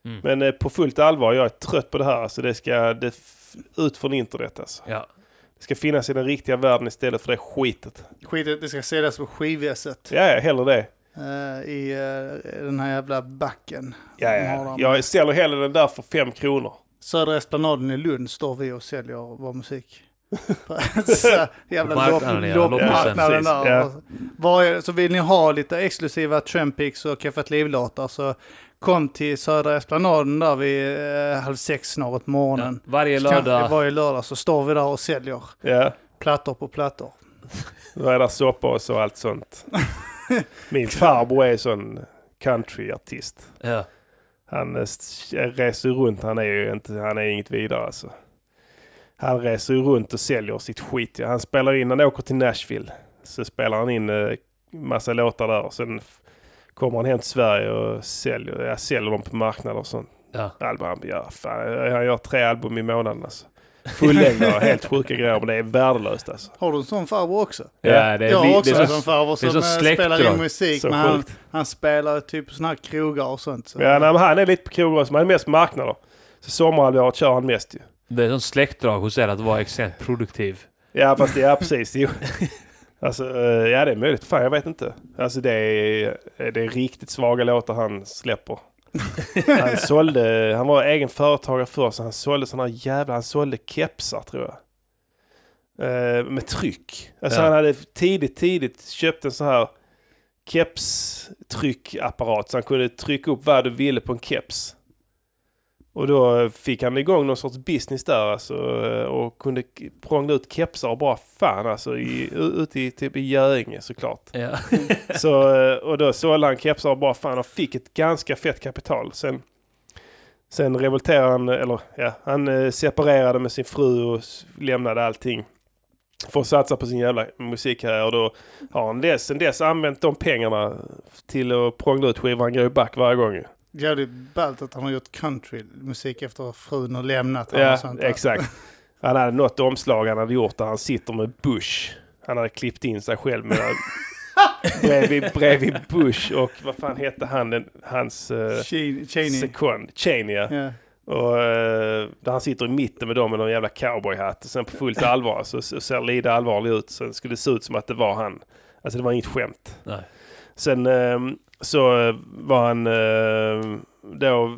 Mm. Men eh, på fullt allvar, jag är trött på det här. Alltså, det ska det ut från internet alltså. Ja. Det ska finnas i den riktiga världen istället för det skitet. Skit, det ska säljas på skivesset. Ja, ja, hellre det. eh, I eh, den här jävla backen. Ja, ja. Jag säljer hellre den där för fem kronor. Södra Esplanaden i Lund står vi och säljer vår musik. så jävla ja. loppmarknaden Ja, där. precis, Varje- Så vill ni ha lite exklusiva Trampix och Keffat Liv-låtar så kom till Södra Esplanaden där vid eh, halv sex snart på morgonen. Varje Så kan- lördag. Varje lördag så står vi där och säljer Ja, plattor på plattor. då är det soppa och så allt sånt. Min farbror är sån countryartist. Ja. Han eh, s- reser runt, han är ju inte, han är inget vidare alltså. Han reser runt och säljer sitt skit. Ja. Han spelar in, han åker till Nashville. Så spelar han in eh, massa låtar där och sen kommer han hem till Sverige och säljer, ja, säljer dem på marknader och sånt. Ja. Album, han, gör, fan, han gör tre album i månaden alltså. Fullängdare, helt sjuka grejer men det är värdelöst alltså. Har du en sån farbror också? Ja, det är, jag har också det är en så, sån farbror som så eh, spelar in musik. Så men han, han spelar typ på såna här krogar och sånt. Så. Ja, nej, men han är lite på också, men han är mest marknader. Så sommarhalvåret kör han mest ju. det är sån släktdrag hos er att vara extremt produktiv. Ja fast det är precis. Jo. Alltså, eh, ja det är möjligt. Fan jag vet inte. Alltså det är, det är riktigt svaga låtar han släpper. Han sålde, han var egen företagare först så han sålde sådana jävla, han sålde kepsar tror jag. Eh, med tryck. Alltså Ja. han hade tidigt, tidigt köpt en sån här kepstryckapparat så han kunde trycka upp vad du ville på en keps. Och då fick han igång någon sorts business där alltså, och kunde prångla ut kepsar och bara fan alltså i, u- ute i typ i Göinge såklart. Ja. Så, och då sålde han kepsar och bara fan och fick ett ganska fett kapital. Sen, sen revolterade han, eller ja, han eh, separerade med sin fru och lämnade allting. För att satsa på sin jävla musik här och då har han dess, sen dess använt de pengarna till att prångla ut skivor. Han går ju back varje gång. Jävligt ballt att han har gjort countrymusik efter att frun har lämnat honom Ja, och sånt där. exakt. Han hade något omslag han hade gjort där han sitter med Bush. Han hade klippt in sig själv med bredvid, bredvid Bush och vad fan hette han, den, hans uh, Cheney. Sekund? Cheney ja. Ja. Och eh, där han sitter i mitten med dem med någon jävla cowboyhatt. Och sen på fullt allvar så, så ser lite allvarlig ut. Sen skulle det se ut som att det var han. Alltså det var inget skämt. Nej. Sen eh, så eh, var han eh, då...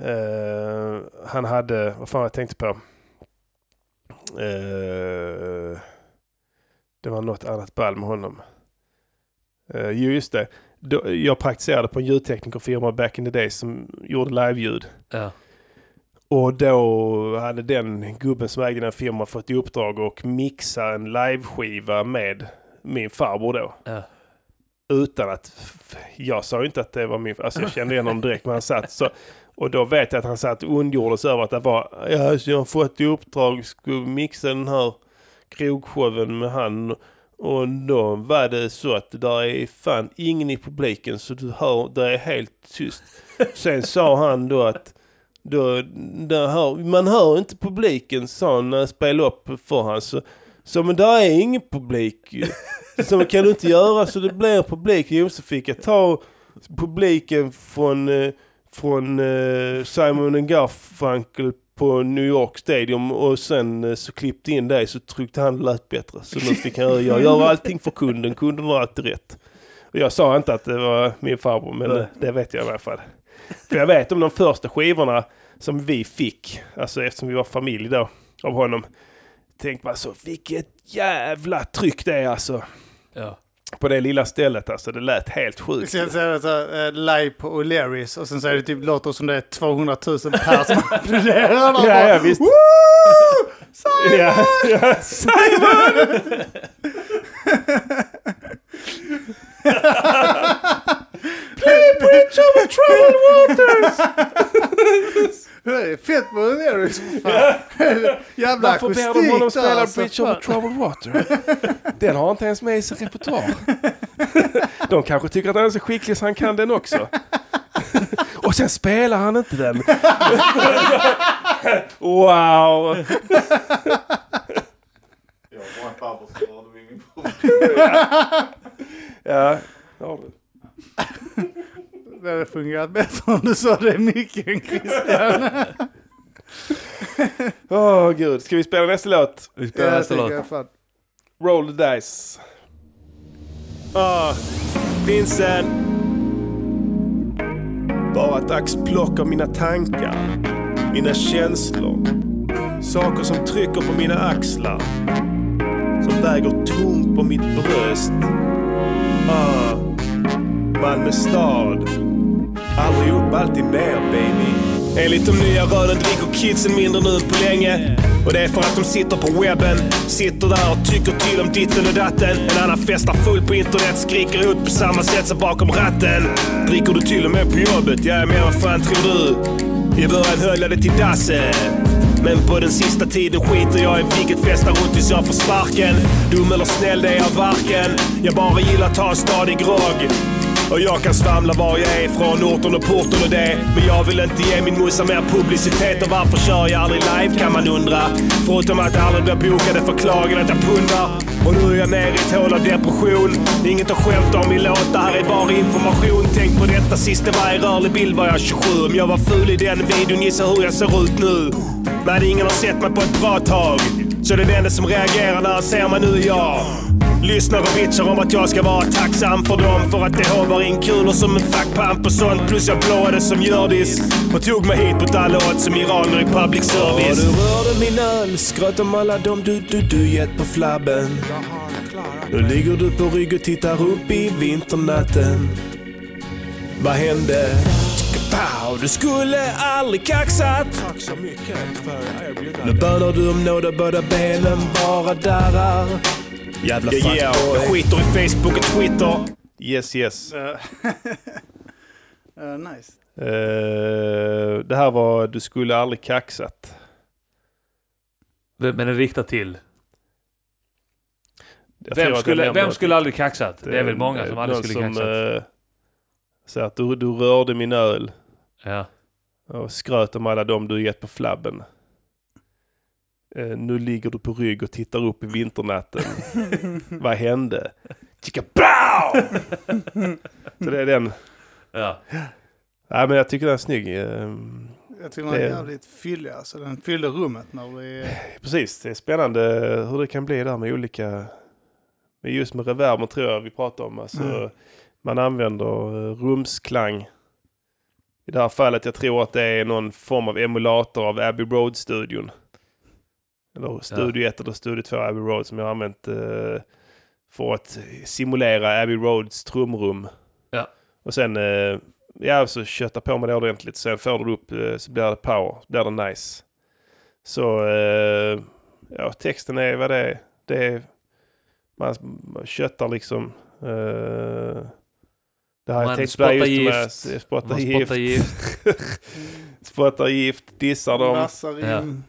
eh, han hade... Vad fan jag tänkte på? Eh, det var något annat ball med honom. Jo, just det. Då, jag praktiserade på en ljudteknikerfirma back in the days som gjorde liveljud. Ja. Och då hade den gubben som ägde den firman fått i uppdrag att mixa en liveskiva med min farbror då. Ja. Utan att, jag sa ju inte att det var min, alltså jag kände igen honom direkt när han satt så. Och då vet jag att han satt och ondgjorde sig över att det var, ja alltså, jag har fått i uppdrag, skulle mixa den här krogshowen med han. Och då var det så att det där är fan ingen i publiken så du hör, det är helt tyst. Sen sa han då att då, hör, man hör inte publiken sa han när jag spelade upp för han så, så men där är ingen publik ju. Så men kan du inte göra så det blir publik? Jo så fick jag ta publiken från, eh, från eh, Simon Garfunkel på New York Stadium och sen eh, så klippte in dig så tryckte han lät bättre. Så nu fick han jag gör allting för kunden, kunden har alltid rätt. Och jag sa inte att det var min farbror men eh, det vet jag i alla fall. För jag vet om de första skivorna som vi fick, alltså eftersom vi var familj då av honom. Tänk man så, vilket jävla tryck det är alltså. Ja. På det lilla stället alltså, det lät helt sjukt. Sen säger det så eh, live på O'Learys och sen säger det typ låter som det är 200 000 pers som applåderar. Ja, bara, ja visst. Woo! Ja, ja, Simon! Bridge over troubled waters! Fett O'Learys för fan. Jävla Varför ber de akustik honom spela alltså, Bridge over troubled water? Den har han inte ens med i sin repertoar. De kanske tycker att han är så skicklig så han kan den också. Och sen spelar han inte den. Wow! Ja, det har du. Det hade fungerat bättre om du sa det i micken Christian. Åh gud, ska vi spela nästa låt? Vi spelar Ja, nästa låt. Roll the dice. Ah, Vincent. Bara ett axplock av mina tankar, mina känslor. Saker som trycker på mina axlar. Som väger tungt på mitt bröst. Ah, Malmö stad. Aldrig upp, alltid ner baby. Enligt de nya rönen dricker kidsen mindre nu än på länge. Och det är för att de sitter på webben, sitter där och tycker till om ditten och datten. En annan festar full på internet, skriker ut på samma sätt som bakom ratten. Dricker du till och med på jobbet? Ja, men vad fan tror du? I början höll jag det till dasset. Men på den sista tiden skiter jag i vilket festar runt tills jag får sparken. Dum eller snäll det är jag varken. Jag bara gillar att ta en stadig grogg. Och jag kan svamla var jag är från orten och porten och det. Men jag vill inte ge min morsa mer publicitet och varför kör jag aldrig live kan man undra. Förutom att jag aldrig blir bokade för klagen att jag pundar. Och nu är jag ner i ett hål av depression. Det är inget att skämta om i låt, det här är bara information. Tänk på detta sist det var i rörlig bild var jag 27. Om jag var ful i den videon, gissa hur jag ser ut nu. Men ingen har sett mig på ett bra tag. Så det är den enda som reagerar när han ser mig nu, ja. Lyssnar och bitchar om att jag ska vara tacksam för dem för att det hovar in kulor som en fackpamp och sånt. Plus jag blåade som Hjördis och tog mig hit på alla odds som iraner i public service. Ja, du rörde min öl, skröt om alla dem du, du, du gett på flabben. Nu ligger du på rygg och tittar upp i vinternatten. Vad hände? Pow, du skulle aldrig kaxat. Nu bönar du om nåd och båda benen bara darrar. Jävla fuckboy. Yeah, jag skiter i Facebook och Twitter. Yes, yes. Eh, nice. Eh, det här var Du skulle aldrig kaxat. Men den riktar till. Jag Vem skulle, vem skulle aldrig kaxat? Det är väl många som aldrig skulle som, kaxat. säger att du, du rörde min öl Ja. och skröt om alla dem du gett på flabben. Eh, nu ligger du på rygg och tittar upp i vinternatten. Vad hände? Chicka bow! Så det är den. ja. Nej men jag tycker den är snygg. Eh, Jag tycker den är Det- jävligt fyllig alltså. Den fyller rummet när vi... Precis, det är spännande hur det kan bli där med olika... Men just med reverben tror jag vi pratar om. Alltså, Mm. Man använder eh, rumsklang. I det här fallet jag tror att det är någon form av emulator av Abbey Road-studion. Eller Studio 1 eller Studio 2 Abbey Road som jag har använt eh, för att simulera Abbey Roads trumrum. Ja. Och sen eh, ja, så kötta på med det ordentligt. Sen får du upp eh, så blir det power, så blir det nice. Så eh, ja, texten är vad det är. Det är man, man köttar liksom. Eh, det här Man spottar gift. med spottar Man gift. spottar gift. spottar gift, dissar dem, Massar in.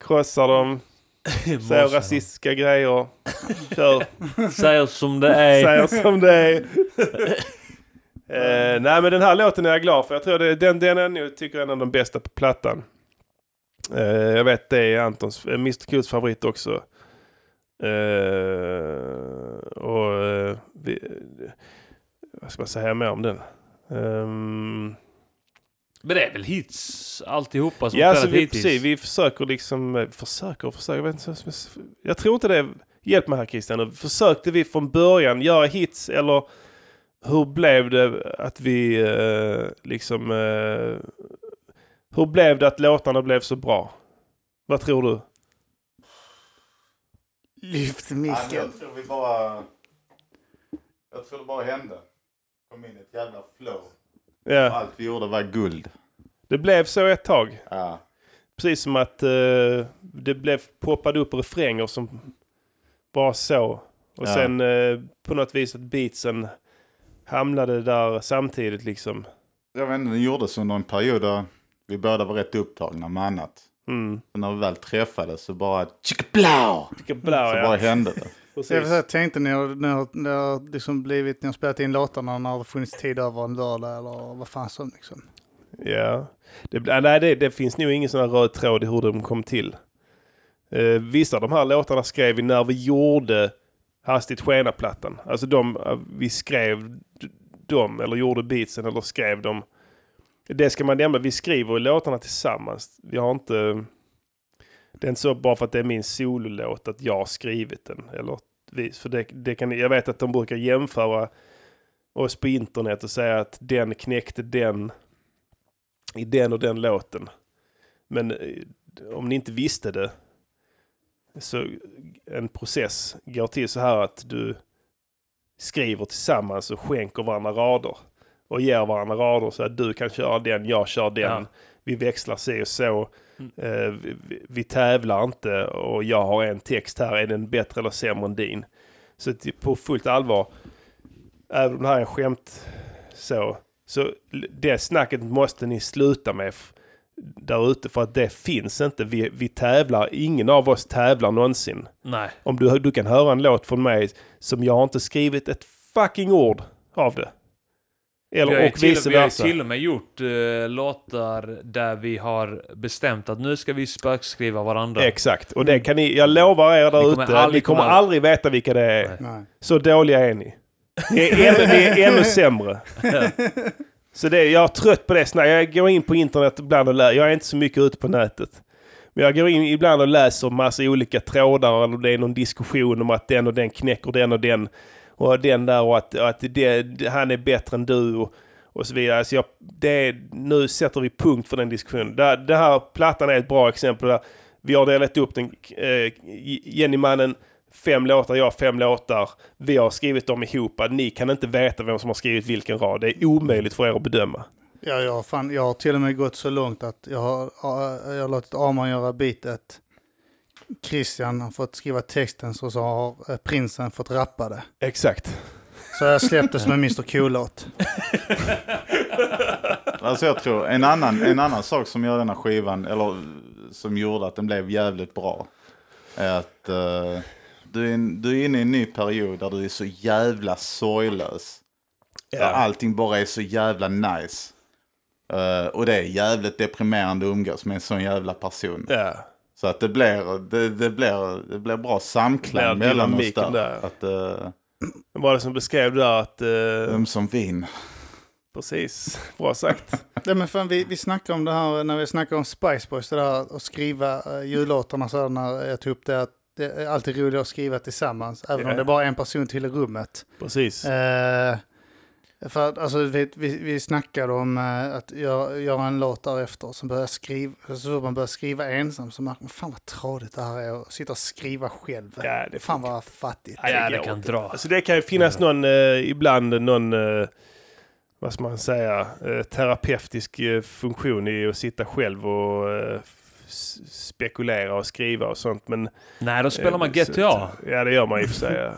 Krossar dem, säger rasistiska grejer. Kör, Säger som det är. säger som det är. Eh, nej men den här låten är jag glad för. Jag tror det, den, den är nog, tycker jag är en av de bästa på plattan. Eh, jag vet det är Antons, eh, Mr Qs favorit också. Eh, och eh, vi, vad ska man säga mer om den? Ehm, Men det är väl hits alltihopa som ja, alltså vi, hittills? precis, vi försöker liksom, eh, försöker och försöker, jag, vet inte, jag tror inte det, hjälp mig här Christian, försökte vi från början göra hits eller hur blev det att vi eh, liksom, eh, hur blev det att låtarna blev så bra? Vad tror du? Lyft Ja, micken. jag tror vi bara... Jag tror det bara hände. Kom in ett jävla flow. Ja, Allt vi gjorde var guld. det blev så ett tag. Ja. Precis som att eh, det blev poppade upp refränger som bara så. Och Ja. sen eh, på något vis att beatsen hamnade där samtidigt liksom. Jag vet inte, det gjordes under en period där vi båda var rätt upptagna med annat. Mm. Och när vi väl träffades så bara... Chickablau! Vilka blå, Så ja. bara hände det. Precis. Jag jag tänkte när jag, när jag, när jag liksom blivit, när jag spelat in låtarna när det funnits tid över en lördag eller vad fan som liksom. Ja. Det, nej, det, det finns nog ingen sån här röd tråd i hur de kom till. Eh, vissa av de här låtarna skrev vi när vi gjorde Hastigt skena-plattan. Alltså de, eh, vi skrev dem eller gjorde beatsen eller skrev dem. Det ska man nämna, vi skriver låtarna tillsammans. Vi har inte... Det är inte så bara för att det är min sololåt att jag har skrivit den. Eller vi, för det, det kan, jag vet att de brukar jämföra oss på internet och säga att den knäckte den i den och den låten. Men eh, om ni inte visste det så en process går till så här att du skriver tillsammans och skänker varandra rader och ger varandra rader så att du kan köra den, jag kör den. Ja. Vi växlar sig och så. Mm. Eh, vi, vi- tävlar inte och jag har en text här, är den bättre eller sämre än din? Så på fullt allvar, även om det här är skämt så, så det snacket måste ni sluta med där ute för att det finns inte. Vi, vi tävlar, ingen av oss tävlar någonsin. Nej. Om du, du kan höra en låt från mig som jag har inte skrivit ett fucking ord av det. Eller, vi har ju och till, vice vi har till och med gjort eh, låtar där vi har bestämt att nu ska vi spökskriva varandra. Exakt, och det kan ni, jag lovar er där Ni kommer ute, aldrig ni kommer aldrig veta vilka det är. Nej. Nej. Så dåliga är ni. Ni är ännu, ni är ännu sämre. Så det, jag är trött på det snacket. Jag går in på internet ibland och läser. Jag är inte så mycket ute på nätet. Men jag går in ibland och läser massa olika trådar eller det är någon diskussion om att den och den knäcker den och den. Och den där och att, att det, han är bättre än du och, och så vidare. Så jag, det, nu sätter vi punkt för den diskussionen. Det, det här plattan är ett bra exempel. Där vi har delat upp den. Eh, Jennymannen fem låtar, jag fem låtar. Vi har skrivit dem ihop. Ni kan inte veta vem som har skrivit vilken rad. Det är omöjligt för er att bedöma. Ja, jag, har fan, jag har till och med gått så långt att jag har, jag har låtit Arman göra beatet. Christian har fått skriva texten så, så har eh, prinsen fått rappa det. Exakt. Så jag släppte som en Mr Cool-låt. Alltså jag tror en annan, en annan sak som gör den här skivan, eller som gjorde att den blev jävligt bra, är att eh, du, är, du är inne i en ny period där du är så jävla sorglös. Där allting bara är så jävla nice. Eh, och det är jävligt deprimerande att umgås med en sån jävla person. Ja. Så att det blir, det, det blir, det blir bra samklang Det blir mellan oss där. där. Att, uh, Vem var det som beskrev det där att... eh, öm som vin. Precis. Bra sagt. Ja, men fan, vi, vi snackade om det här när vi snackade om Spice Boys, det där att skriva uh, jullåtarna så när jag tog upp det att det är alltid roligt att skriva tillsammans, även Ja. om det är bara en person till i rummet. Precis. Eh, för att, alltså, vi, vi, vi snackade om eh, att göra, göra en låt därefter som börjar skriva, så man börjar skriva ensam så märker man fan vad tradigt det här är att sitta och skriva själv. Ja, det fan vad fattigt. Ja, det går kan dra. Alltså det kan ju finnas någon, eh, ibland någon, eh, vad ska man säga, eh, terapeutisk eh, funktion i att sitta själv och eh, spekulera och skriva och sånt. Men, Nej, då spelar man eh, så- GTA. Ja, det gör man i och för sig.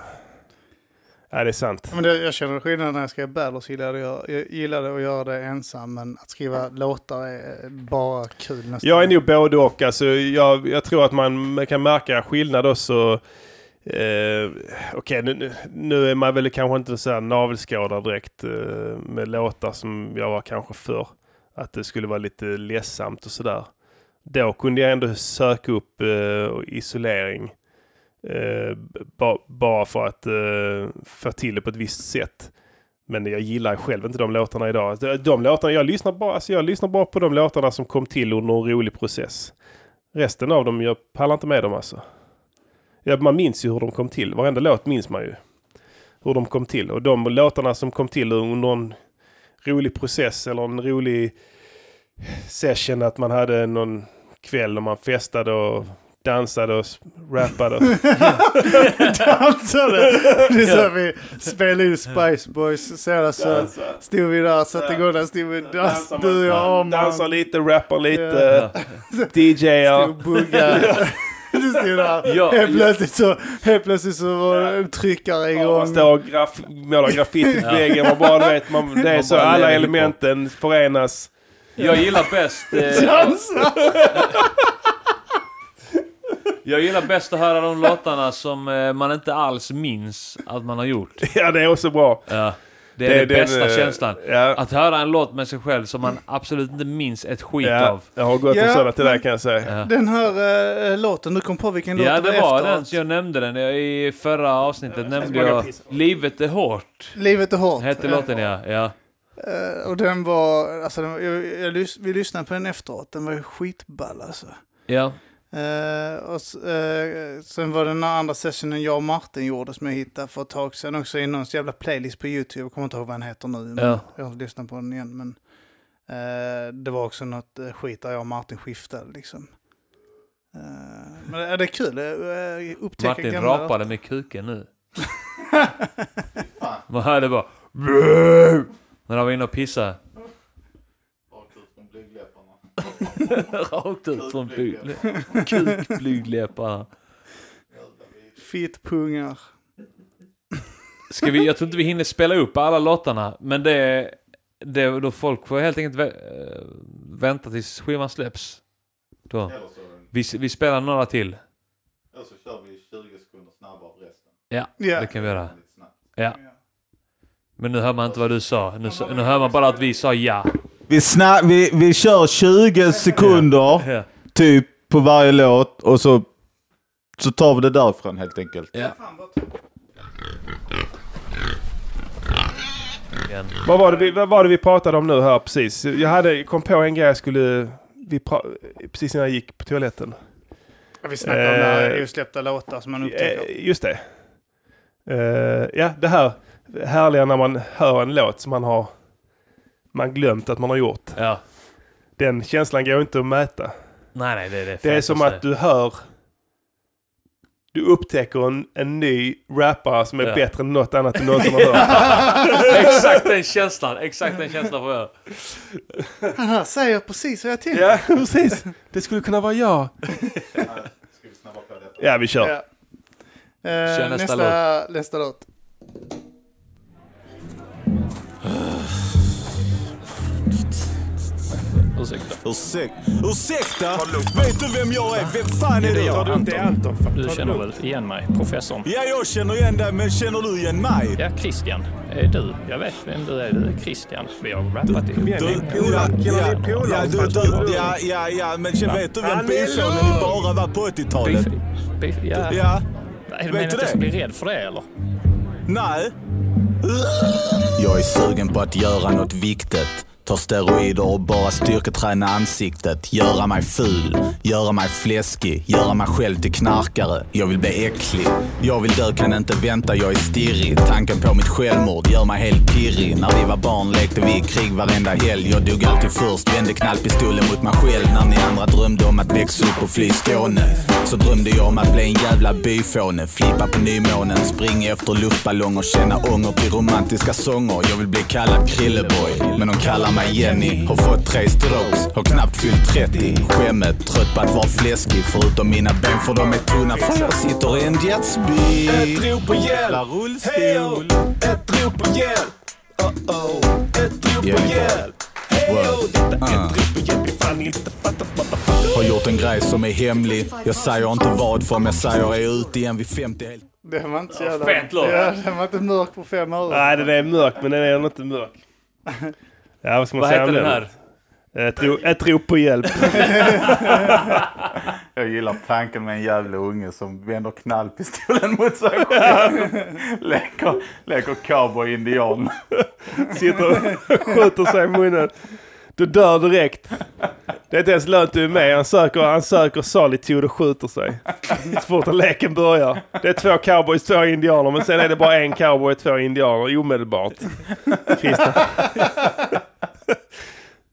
Ja, det är sant. Men det, jag känner skillnad när jag skriver battles, gillade jag, jag gillade att göra det ensam, men att skriva låtar är bara kul nästan. Jag är nog både och. Alltså, jag, jag tror att man kan märka skillnad också. Eh, Okej, nu, nu- nu är man väl kanske inte så här navelskådad direkt eh, med låtar som jag var kanske förr. Att det skulle vara lite ledsamt och sådär. Då kunde jag ändå söka upp eh, isolering. Eh, ba, bara för att eh, få till det på ett visst sätt. Men jag gillar själv inte de låtarna idag. Alltså, de, de låtarna, jag, lyssnar bara, alltså jag lyssnar bara på de låtarna som kom till under en rolig process. Resten av dem, jag pallar inte med dem alltså. Ja, man minns ju hur de kom till. Varenda låt minns man ju. Hur de kom till. Och de låtarna som kom till under en rolig process eller en rolig session att man hade någon kväll när man festade och dansade och rappade. Dansade! Det är så vi spelade in Spice Boys senast så stod vi där, satte igång den, stod vi dans, du och jag och Dansar lite, rappar lite, DJar. Stod och buggade. Ja, helt, ja. plötsligt så, helt plötsligt så var det en tryckare Man igång. står och graf, målar graffiti på väggen. Man bara, vet, man, det är Man så bara alla elementen förenas. Jag gillar bäst... Eh, Dansa! Jag gillar bäst att höra de låtarna som eh, man inte alls minns att man har gjort. Ja, det är också bra. Ja. Det är Det- den bästa den, eh, känslan. Ja, Att höra en låt med sig själv som man absolut inte minns ett skit ja, av. jag har gått Ja, om sådana till dig kan jag säga. Ja. Den här äh, låten, du kom på vilken låt Ja, det var efteråt. den. Så jag nämnde den. Jag, I förra avsnittet nämnde jag. Livet är hårt. Livet är hårt. Hette låten ja. ja. Eh, och den var, alltså den, var- jag, jag, lys, vi lyssnade på den efteråt, den var skitball alltså. Ja. Eh, och, eh, sen var det den andra sessionen jag och Martin gjorde som jag hittade för ett tag sedan också i någon jävla playlist på YouTube. Jag kommer inte ihåg vad den heter nu. Ja. Jag har lyssnat på den igen. Men eh, det var också något skit där jag och Martin skiftade liksom. Men det, det är kul. Uh, upptäcka Martin gamla... rapade med kuken nu. Man hörde bara... När han var inne och pissade. Rakt ut från bly- kukblygdläpparna. Fittpungar. Ska vi, jag tror inte vi hinner spela upp alla låtarna, men det, det då folk får helt enkelt vä- eh, vänta tills skivan släpps. Då. Vi, vi spelar några till. Eller så kör vi 20 sekunder snabbare av resten. Ja, Ja. det kan vi göra. Ja. Men nu hör man inte vad du sa. Nu, sa- nu hör man bara att vi sa ja. Vi, sna- vi, vi kör 20 sekunder Ja. typ på varje låt och så, så tar vi det därifrån helt enkelt. ja. Vad var, det vi, vad var det vi pratade om nu här precis? Jag hade, kom på en grej jag skulle... Vi pra, precis innan jag gick på toaletten. Vi snackade om det här Eh, osläppta låtar som man upptäcker. Eh, Just det. Eh, ja, det här härliga när man hör en låt som man har man glömt att man har gjort. Ja. Den känslan går inte att mäta. Nej, nej, det är det Det är som att du hör... Du upptäcker en, en ny rappare som är Ja. bättre än något annat du någonsin har hört. Exakt den känslan. Exakt den känslan får jag. Han här säger precis vad jag tänkte. ja, precis. Det skulle kunna vara jag. Ja, vi kör. Ja. Eh, Kör nästa nästa, nästa låt. Ursäkta. Ursäkta? Ursäkta? Vet du vem jag är? Vem fan är Det är du? jag, Anton. Det är Anton. Du känner väl igen mig, professorn? Ja, jag känner igen dig, men känner du igen mig? Ja, Christian. Är du? Jag vet vem du är. Du är Christian. Vi har rappat ihop. Du, ja, ja, ja, du, du, ja, ja, ja, men känn- vet du vem byfånen ni bara var på 80-talet? Beef, beef, ja. Ja, Är du vet meningen du att jag ska det? bli rädd för det eller? nej. Jag är sugen på att göra något viktigt. Ta steroider och bara styrketräna ansiktet. Göra mig ful, göra mig fläskig, göra mig själv till knarkare. Jag vill bli äcklig. Jag vill dö, kan inte vänta, jag är stirrig. Tanken på mitt självmord gör mig helt pirrig. När vi var barn lekte vi i krig varenda helg. Jag dog alltid först, vände knallpistolen mot mig själv. När ni andra drömde om att växa upp och fly Skåne. Så drömde jag om att bli en jävla byfåne. Flippa på nymånen, springa efter luftballonger. känna ånger till romantiska sånger. Jag vill bli kallad Krilleboy, men de kallar mig Jenny. Har fått tre strokes, har knappt fyllt 30. Skämmet, trött på att vara fläskig. Förutom mina ben för de är tunna för jag sitter i en jetbil. Ett rop på hjälp! rullstol. Ett rop på hjälp! Uh-oh! Ett rop Ja, på det hjälp! Hej Word. Detta Uh. ett rop på hjälp, Har gjort en grej som är hemlig. Jag säger inte vad för om jag säger jag är ute igen vid 50 helt. Den var inte så jävla... fet låt. Ja, den var inte mörk på fem öre. Nej, den är mörk, men den är nog inte mörk. Ja, vad ska man Vad säga heter om den här? Ett, ro, ett rop på hjälp. Jag gillar tanken med en jävla unge som vänder knallpistolen mot sig själv. leker, leker cowboy-indian. Sitter och skjuter sig i munnen. Du dör direkt. Det är inte ens lönt du är med. Han söker, han söker solitude och skjuter sig. Så fort leken börjar. Det är två cowboys, två indianer. Men sen är det bara en cowboy och två indianer omedelbart. Christian.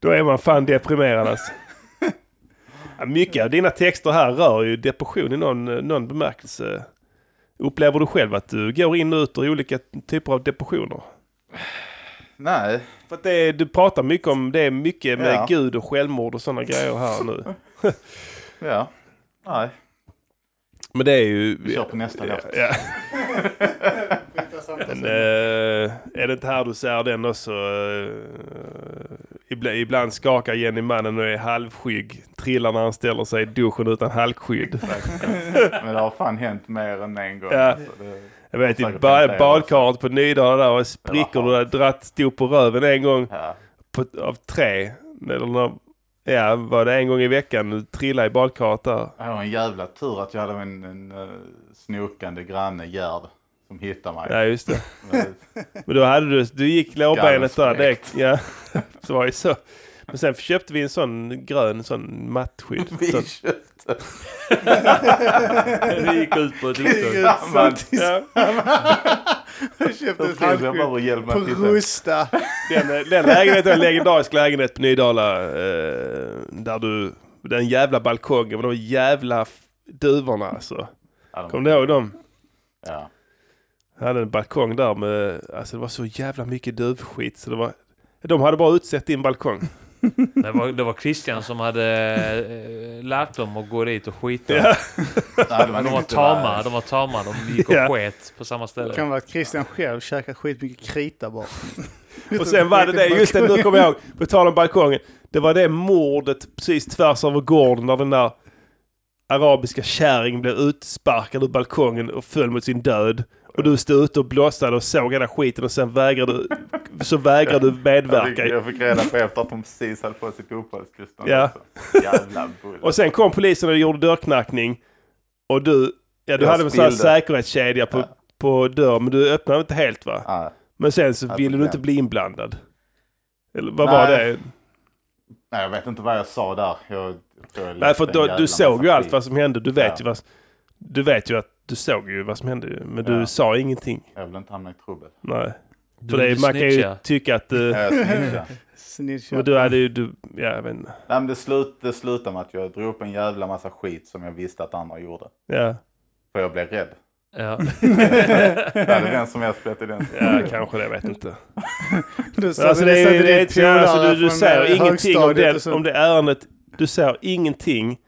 Då är man fan deprimerad alltså. Ja, mycket av dina texter här rör ju depression i någon, någon bemärkelse. Upplever du själv att du går in och ut ur olika typer av depressioner? Nej, För att är, du pratar mycket om det är mycket med Ja. Gud och självmord och sådana grejer här nu. ja. Nej, Men det är ju... vi kör på nästa låt. ja. Men, eh, är det inte här du ser den också? Uh, ibland, skakar Jenny mannen och är halvskygg. Trillar när han ställer sig i duschen utan halkskydd. Men det har fan hänt mer än en gång. Ja. Alltså, det, Jag vet i ba- badkaret på Nydala där och sprickor du hade dratt stod på röven en gång ja. på, av tre. Eller när, ja, var det en gång i veckan du trillade i badkaret där. Det var en jävla tur att jag hade en, en uh, snokande granne, Gerd, som hittade mig. Ja just det. Men- då hade du, du gick lårbenet där. Gallsprekt. ja, så var det så. Men sen köpte vi en sån grön sån mattskydd. Vi Så, köpte Det gick ut på ett uppdrag. Jag köpte ett med på? Rusta. den, den lägenheten är en legendarisk lägenhet på Nydala. Eh, där du, den jävla balkongen de jävla duvorna alltså. Ja, Kommer du ihåg dem? Ja. Jag hade en balkong där med, alltså det var så jävla mycket duvskit så det var, de hade bara utsett din balkong. Det var, det var Christian som hade eh, lärt dem att gå dit och skita. Ja. Nej, det de var tama, de var tama. De gick och Ja. sket på samma Det ställe. kan vara att Christian själv käkar skitmycket krita bara. Och sen var det det, just det, nu kommer jag ihåg, på tal om balkongen. Det var det mordet precis tvärs över gården när den där arabiska kärringen blev utsparkad ur balkongen och föll mot sin död. Och du stod ute och blåsade och såg hela skiten och sen vägrade, så vägrade du Jag fick, medverka. jag fick reda på efter att de precis hade fått sitt uppehållstillstånd. Ja. Jävla bull. Och sen kom polisen och gjorde dörrknackning. Och du, ja du Jag hade en sån här säkerhetskedja på, Ja. på dörren men du öppnade inte helt va? Ja. Men sen så ville du inte bli inblandad. Eller vad Nej. var det? Nej, jag vet inte vad jag sa där. Jag, jag Nej för då, du såg ju allt vad som hände. Du vet, Ja. ju, vad, du vet ju att du såg ju vad som hände. Men du Ja. sa ingenting. Jag vill inte hamna i trubbel. Nej. Du För det, man kan ju snitcha. tycka att... Uh, Jag snitchade. Snitch. men du hade ju... Du, ja, jag vet inte. Nej, men det, slut, det slutade med att jag drog upp en jävla massa skit som jag visste att andra gjorde. Ja, För jag blev rädd. Ja. Det hade vem som helst blivit i den. ja kanske det. Jag vet inte. Du sa alltså, det, det, inte så- alltså, du, du säger eh, ingenting om det, om det ärendet. Du säger ingenting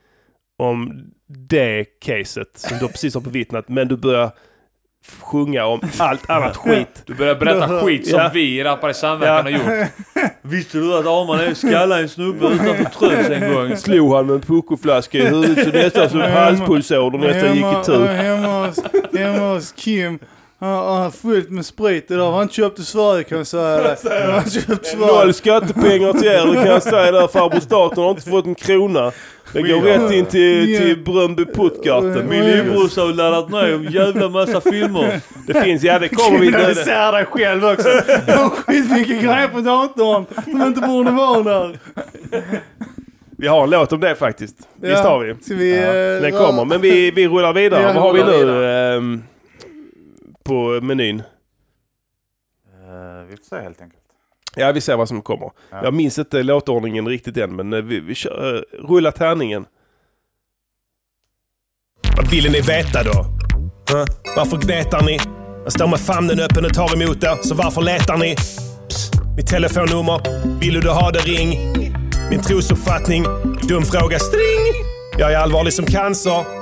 om det caset som du precis har bevittnat. Men du börjar sjunga om allt annat skit. Du börjar berätta skit som Ja. vi i Rappare i Samverkan Ja. har gjort. Visste du att Arman är skallade en snubbe utanför Trös en gång? Slog han med en puckoflaska i huvudet så nästan så halspulsådern nästan gick itu. Hemma hos Kim. Han har fullt med sprit idag. Han köpte Sverige kan jag säga. Han köpte Sverige. Noll skattepengar till er, det kan jag säga där. Farbror staten har inte fått en krona. Det går rätt in till, till Bröndby Puttgarten. Min lillebrorsa har laddat ner en jävla massa filmer. Det finns, ja det kommer vi Du ser dig själv också. Jag har skitmycket grejer på datorn som inte borde vara där. Vi har en låt om det faktiskt. Visst Ja. har vi. Ska vi... eh, Den kommer, men vi, vi rullar vidare. Ja, Vad har vi nu vidare. På menyn? Eh, vi får se helt enkelt. Ja, vi ser vad som kommer. Ja. Jag minns inte låtordningen riktigt än, men eh, vi, vi kör, eh, rulla tärningen. Vad ville ni veta då? Huh? Varför gnetar ni? Jag står med famnen öppen och tar emot er, så varför letar ni? Psst, mitt telefonnummer, vill du ha det ring? Min trosuppfattning, dum fråga string. Jag är allvarlig som cancer.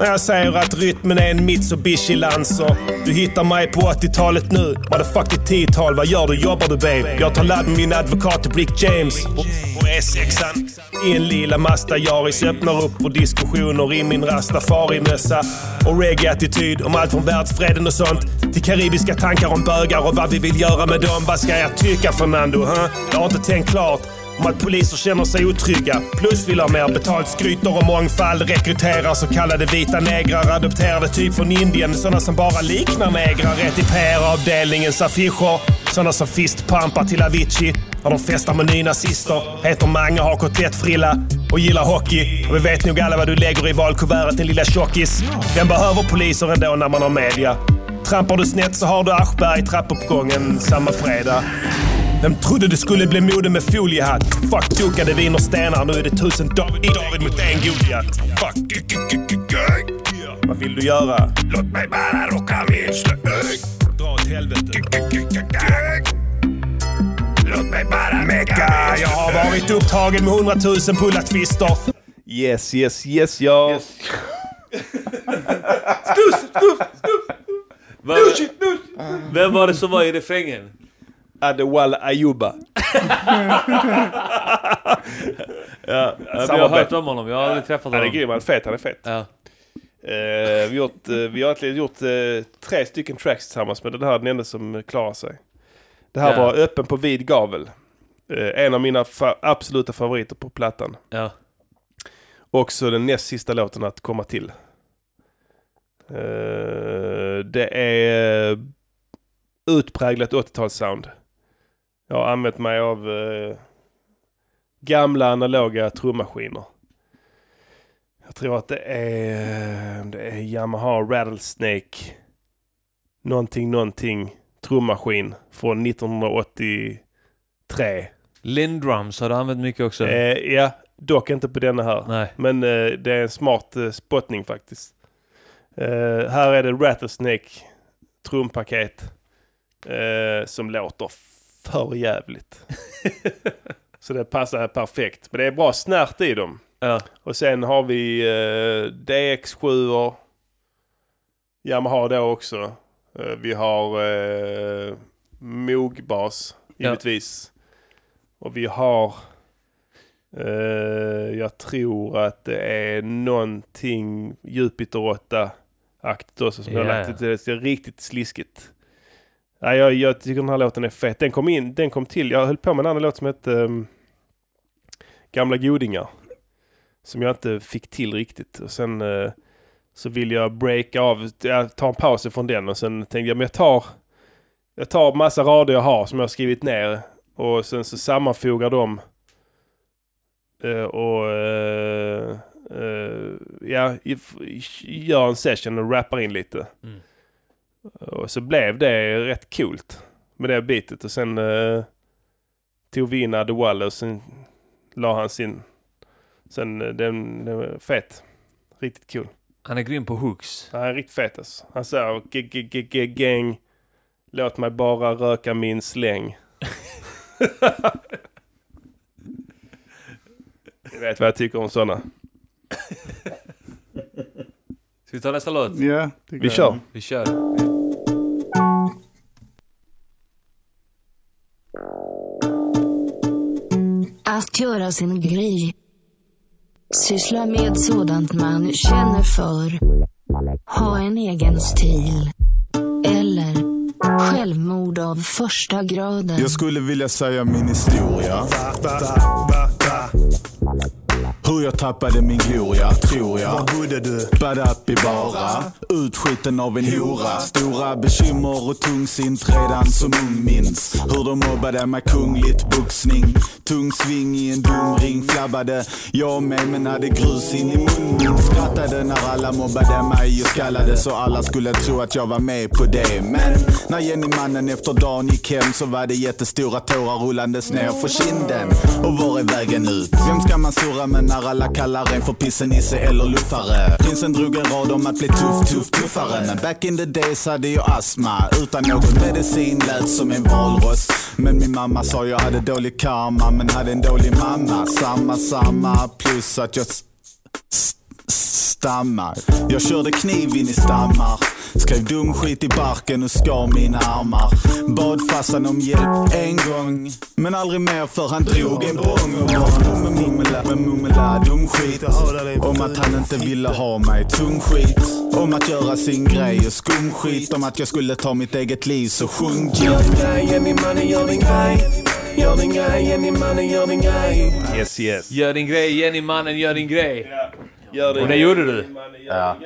När jag säger att rytmen är en Mitsubishi Lancer. Du hittar mig på 80-talet nu. Motherfucking ditt 10-tal, vad gör du? Jobbar du babe? Jag tar ladd med min advokat till Brick James. På, på E6an. I en lila Mazda Yaris öppnar upp för diskussioner i min rastafari-mössa. Och reggae-attityd om allt från världsfreden och sånt. Till karibiska tankar om bögar och vad vi vill göra med dem. Vad ska jag tycka Fernando? Huh? Jag har inte tänkt klart om att poliser känner sig otrygga. Plus vill ha mer betalt, skryter om mångfald, rekryterar så kallade vita negrar, adopterade typ från Indien, sådana som bara liknar negrar. Rätt i PR-avdelningens affischer, sådana som fistpampar till Avicii. När de festar med nynazister, heter Mange, har kotlettfrilla och gillar hockey. Och vi vet nog alla vad du lägger i valkuvertet din lilla tjockis. Vem behöver poliser ändå när man har media? Trampar du snett så har du Aschberg i trappuppgången samma fredag. Vem trodde det skulle bli mode med foliehatt? Fuck dukade viner stenar, nu är det tusen David, David mot en Goliat. Fuck. Vad vill du göra? Låt mig bara rocka min slöj. Dra åt helvete. Låt mig bara mecka. Jag har varit upptagen med hundratusen pullatvister. Yes, yes, yes, ja. Va- Vem var det som var i refrängen? Adewale Ayuba. Ja, jag har hört om honom, jag har aldrig träffat Han är honom. grym, han är fet, han är fet. Ja. Eh, vi, har gjort, eh, vi har egentligen gjort eh, tre stycken tracks tillsammans med den här är den enda som klarar sig. Det här Ja. var Öppen på vid gavel. Eh, en av mina fa- absoluta favoriter på plattan. Ja. Också den näst sista låten att komma till. Eh, det är utpräglat 80-talssound. Jag har använt mig av eh, gamla analoga trummaskiner. Jag tror att det är, det är Yamaha Rattlesnake någonting, någonting trummaskin från 1983. Lindrums har du använt mycket också. Eh, ja, dock inte på denna här. Nej. Men eh, det är en smart eh, spottning faktiskt. Eh, här är det Rattlesnake trumpaket eh, som låter för jävligt. Så det passar perfekt. Men det är bra snärt i dem. Ja. Och sen har vi eh, DX7 Yamaha då också. Eh, vi har eh, Moog-bas givetvis. Och vi har eh, jag tror att det är någonting Jupiter 8-aktigt också som jag Ja, har lagt till. Det är riktigt sliskigt. Nej, jag, jag tycker den här låten är fet. Den kom in, den kom till. Jag höll på med en annan låt som hette um, Gamla godingar. Som jag inte fick till riktigt. Och sen uh, så vill jag breaka av, jag tar en paus från den och sen tänkte jag men jag tar jag tar massa rader jag har som jag har skrivit ner och sen så sammanfogar dem uh, och uh, ja, gör en session och rappar in lite. Mm. Och så blev det rätt coolt med det bitet och sen eh, tog vi in Adde Waller och sen la han sin. Sen eh, den, den var fet. Riktigt cool. Han är grym på hooks. Han är riktigt fet alltså. Han säger "G- g- g- g- gang. Låt mig bara röka min släng. Ni vet vad jag tycker om sådana. Ska vi ta nästa låt? Ja, tycker Vi jag. kör. Vi kör. Att göra sin grej. Syssla med sådant man känner för. Ha en egen stil. Eller självmord av första graden. Jag skulle vilja säga min historia. Hur jag tappade min gloria, tror jag. Var bodde du? Badapi bara. Utskjuten av en hora. Stora bekymmer och tungsint redan som ung minns. Hur de mobbade mig kungligt boxning. Tung sving i en domring. Flabbade jag med men hade grus in i munnen. Skrattade när alla mobbade mig och skallade så alla skulle tro att jag var med på det. Men när Jenny-mannen efter dagen gick hem så var det jättestora tårar rullandes ner för kinden. Och var är vägen ut? Vem ska man surra med när när alla kallar en för pissenisse eller luffare? Prinsen drog en rad om att bli tuff, tuff, tuffare. Men back in the days hade jag astma. Utan någon medicin lät som en valross. Men min mamma sa jag hade dålig karma men hade en dålig mamma. Samma, samma plus att jag s- s- stammar. Jag körde kniv in i stammar. Skrev dum skit i barken och skar mina armar. Bad farsan om hjälp en gång. Men aldrig mer för han drog en bång och var med mummela, med mummela dum skit. Om att han inte ville ha mig. Tung skit. Om att göra sin grej och skum skit. Om att jag skulle ta mitt eget liv så sjung Gör din grej, Jenny mannen gör din grej. gör din grej, Jenny mannen gör din grej. Yes yes. Gör din grej, Jenny mannen, gör din grej. Gör din Och det gjorde du. Ja.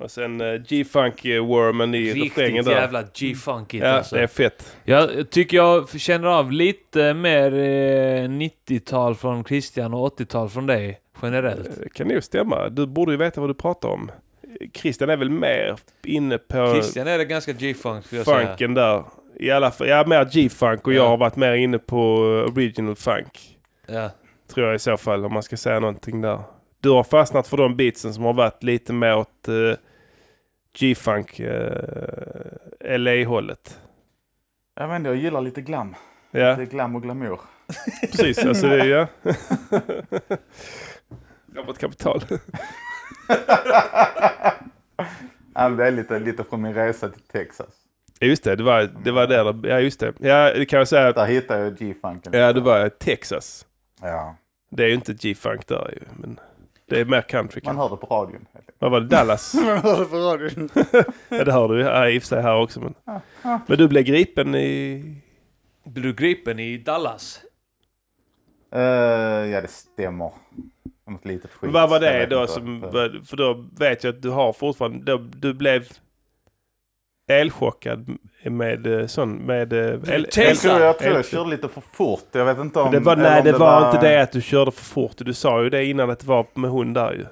Och sen uh, G-Funk uh, Wormen i refrängen Riktigt där. jävla G-funkigt Ja, alltså. det är fett. Jag tycker jag känner av lite mer eh, 90-tal från Christian och 80-tal från dig generellt. Det kan nog stämma. Du borde ju veta vad du pratar om. Christian är väl mer inne på Christian är det ganska G-funk skulle jag säga. funken där. I alla fall, ja mer G-funk och jag Ja. har varit mer inne på original funk. Ja. Tror jag i så fall om man ska säga någonting där. Du har fastnat för de beatsen som har varit lite mer åt uh, G-funk uh, LA-hållet. Jag vet inte, jag gillar lite glam. Ja, Lite glam och glamour. precis. Alltså det är ja. Robert Kapital. Ja, det är lite, lite från min resa till Texas. Ja, just det, det var, det var där. Ja, just det. Ja, det kan jag säga. Där hittade jag G-funken. Ja, det var Texas. Ja. Det är ju inte G-funk där ju, men det är mer country. Man hör det på radion. Vad var det? Dallas? Man hörde på radion. ja, det hör du ja, i och för sig här också. Men, men du blev gripen i... Blev du gripen i Dallas? Eh, ja, det stämmer. Något litet skit. Vad var det då som... För då vet jag att du har fortfarande... Då, du blev elchockad med eh, sån... Med... eh, El, Jag tror, jag, tror jag el- körde lite för fort. Jag vet inte om... det var, nej, om det var, inte det att du körde för fort. Du sa ju det innan att det var med hund där ju.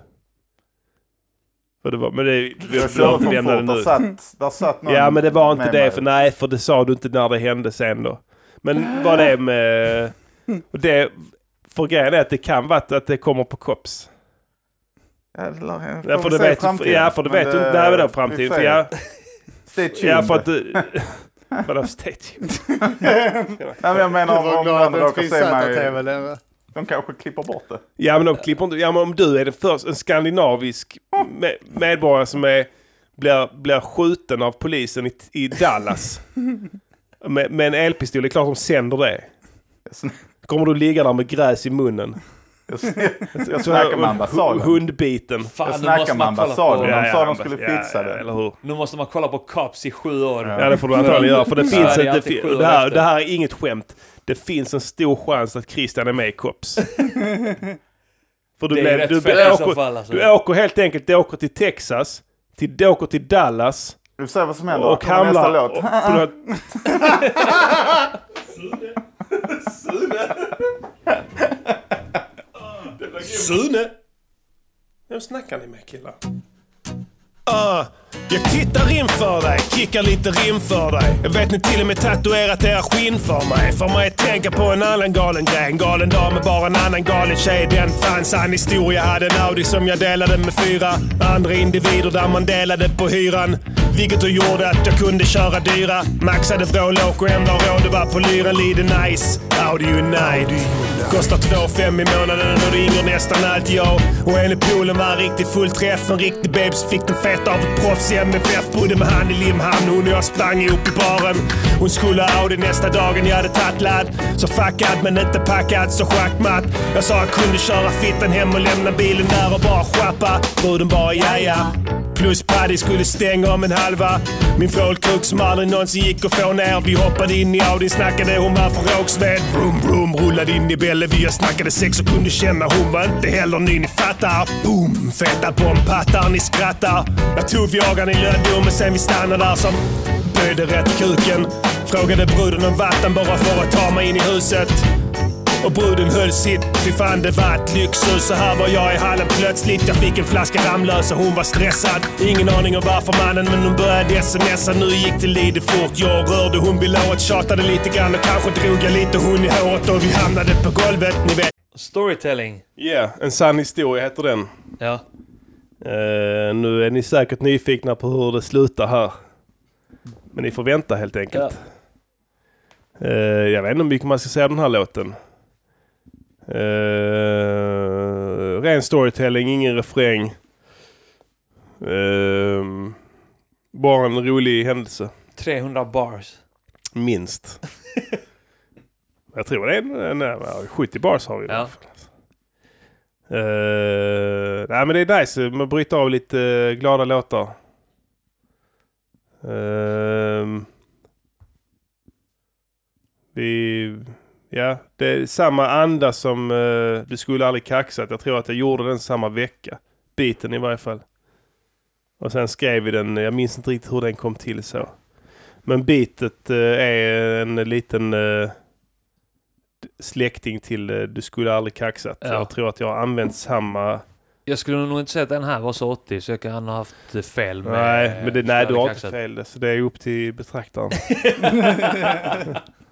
För det var, men det, vi Jag körde för det fort. Där satt, där satt någon Ja, men det var inte det. För nej, för det sa du inte när det hände sen då. Men vad det är med... och Det, för grejen är att det kan vara att det kommer på kops. Ja, det lär- Ja, för det vet, framtiden. ja, för det vet du inte. Nej, vadå vi framtiden? får För se. Stay tuned. ja, för att du... vadå stay tuned? Nej, men jag menar om någon råkar se mig. De kanske klipper bort det. Ja, men de klipper inte... Ja, men om du är den första, en skandinavisk me- medborgare som är, blir, blir skjuten av polisen i, i Dallas med, med en elpistol, det är klart de sänder det. Kommer du ligga där med gräs i munnen? Jag, jag snackade med ambassaden. Hundbiten. Fan, Jag snackade med ambassaden. De sa de skulle fixa ja, det. Eller hur? Nu måste man kolla på Cops i sju år. Ja, det får du antagligen göra. För det finns år det, här, det här är inget skämt. Det finns en stor chans att Christian är med i Cops. För du, Det är blev- du, åker, fall, alltså. du åker helt enkelt du åker till Texas, till, du åker till Dallas Du ser vad som händer. och Kommer nästa hamnar... låt. Och, förlåt. Sune! Sune? Vem snackar ni med killar? Ah, jag tittar in för dig, kickar lite rim för dig. Jag vet ni till och med tatuerat era skinn för mig. Får mig att tänka på en annan galen grej. En galen dag med bara en annan galen tjej. Den fanns en historia. Hade en Audi som jag delade med fyra andra individer där man delade på hyran. Vilket då gjorde att jag kunde köra dyra. Maxade vrålåk och ändå råd att var på lyran. Lite nice. Audi Unite. Kostar 2,5 i månaden och ringer nästan alltid jag. Och enligt poolen var en riktig fullträff. En riktig babes fick den feta av ett proffs hennes MFF. Bodde med han i Limhamn. Hon och jag sprang ihop i baren. Hon skulle ha Audi nästa dagen. Jag hade tagit ladd. Så fuckad men inte packad. Så schackmatt. Jag sa jag kunde köra fitten hem och lämna bilen där och bara schappa. Bruden bara jaja. Plus Paddy skulle stänga om en halva. Min vrålkrok som aldrig någonsin gick att få ner. Vi hoppade in i Audin, snackade hon var från Rågsved. Vroom vroom, rullade in i Bellevue. Jag snackade sex och kunde känna hon var inte heller ny, ni fattar. Boom! Feta bombpattar, ni skrattar. Jag tog Viagan i lönndom, men sen vi stannade där som böjde rätt kuken. Frågade bruden om vatten bara för att ta mig in i huset. Och bruden höll sitt, fy fan det var ett lyxhus. Så här var jag i hallen plötsligt. Jag fick en flaska Ramlös och hon var stressad. Ingen aning om varför mannen, men hon började smsa. Nu gick det lite fort. Jag rörde hon vid låret, tjatade lite grann och kanske drog jag lite hon i håret. Och vi hamnade på golvet, ni vet. Storytelling. Ja, en sann historia heter den. Ja. Eh, nu är ni säkert nyfikna på hur det slutar här. Men ni får vänta helt enkelt. Eh, jag vet inte hur mycket man ska säga om den här låten. Uh, ren storytelling, ingen refräng. Eh, bara en rolig händelse. 300 bars. Minst. jag tror det är en, en, en, 70 bars har vi. Ja. Uh, nej men det är nice. Man bryter av lite glada låtar. Ehm, Vi, ja, det är samma anda som eh, Du skulle aldrig kaxat. Jag tror att jag gjorde den samma vecka. Biten i varje fall. Och sen skrev vi den, jag minns inte riktigt hur den kom till så. Men bitet eh, är en liten eh, släkting till Du skulle aldrig kaxat. Ja. Jag tror att jag har använt samma... Jag skulle nog inte säga att den här var så 80 så jag kan ha haft fel med... nej, men det, nej, du har inte fel. Så det är upp till betraktaren.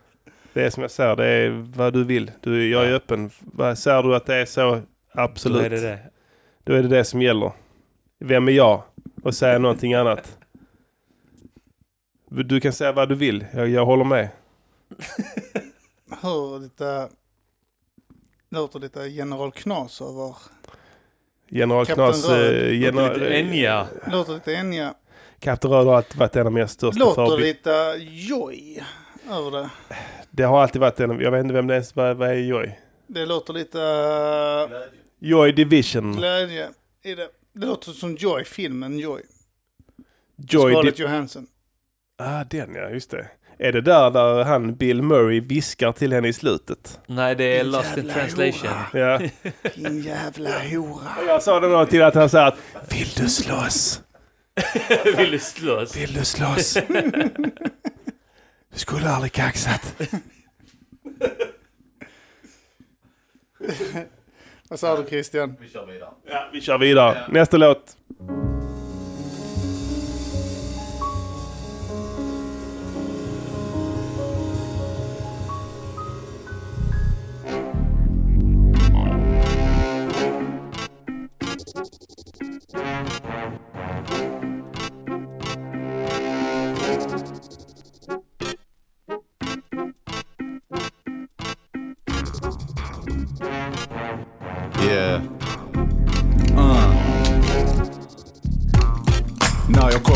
det är som jag säger, det är vad du vill. Du, jag är öppen. Vad Säger du att det är så, absolut. Då är det det. Då är det det som gäller. Vem är jag? Och säga någonting annat. Du kan säga vad du vill. Jag, jag håller med. Hör lite... Låter lite General Knas över... General Kapten Knas... Röd. eh, general, Lite Enya. Låter lite Enya. Kapten Röd har alltid varit en av mina största Låter förebilder. lite Joy över det. Det har alltid varit en Jag vet inte vem det är. Vad, vad är Joy? Det låter lite uh, Joy Division. glädje i det. Det låter som Joy, filmen Joy. Joy Scarlett Johansson. Ah, den ja, just det. Är det där där han Bill Murray viskar till henne i slutet? Nej, det är Lost in translation. Ja. Din jävla hora. Jag sa det då till att han sa att Vill du slåss? Vill du slåss? Vill du slåss? Du skulle aldrig kaxat. Vad sa du Christian? Vi kör vidare. Ja, vi kör vidare. Nästa låt.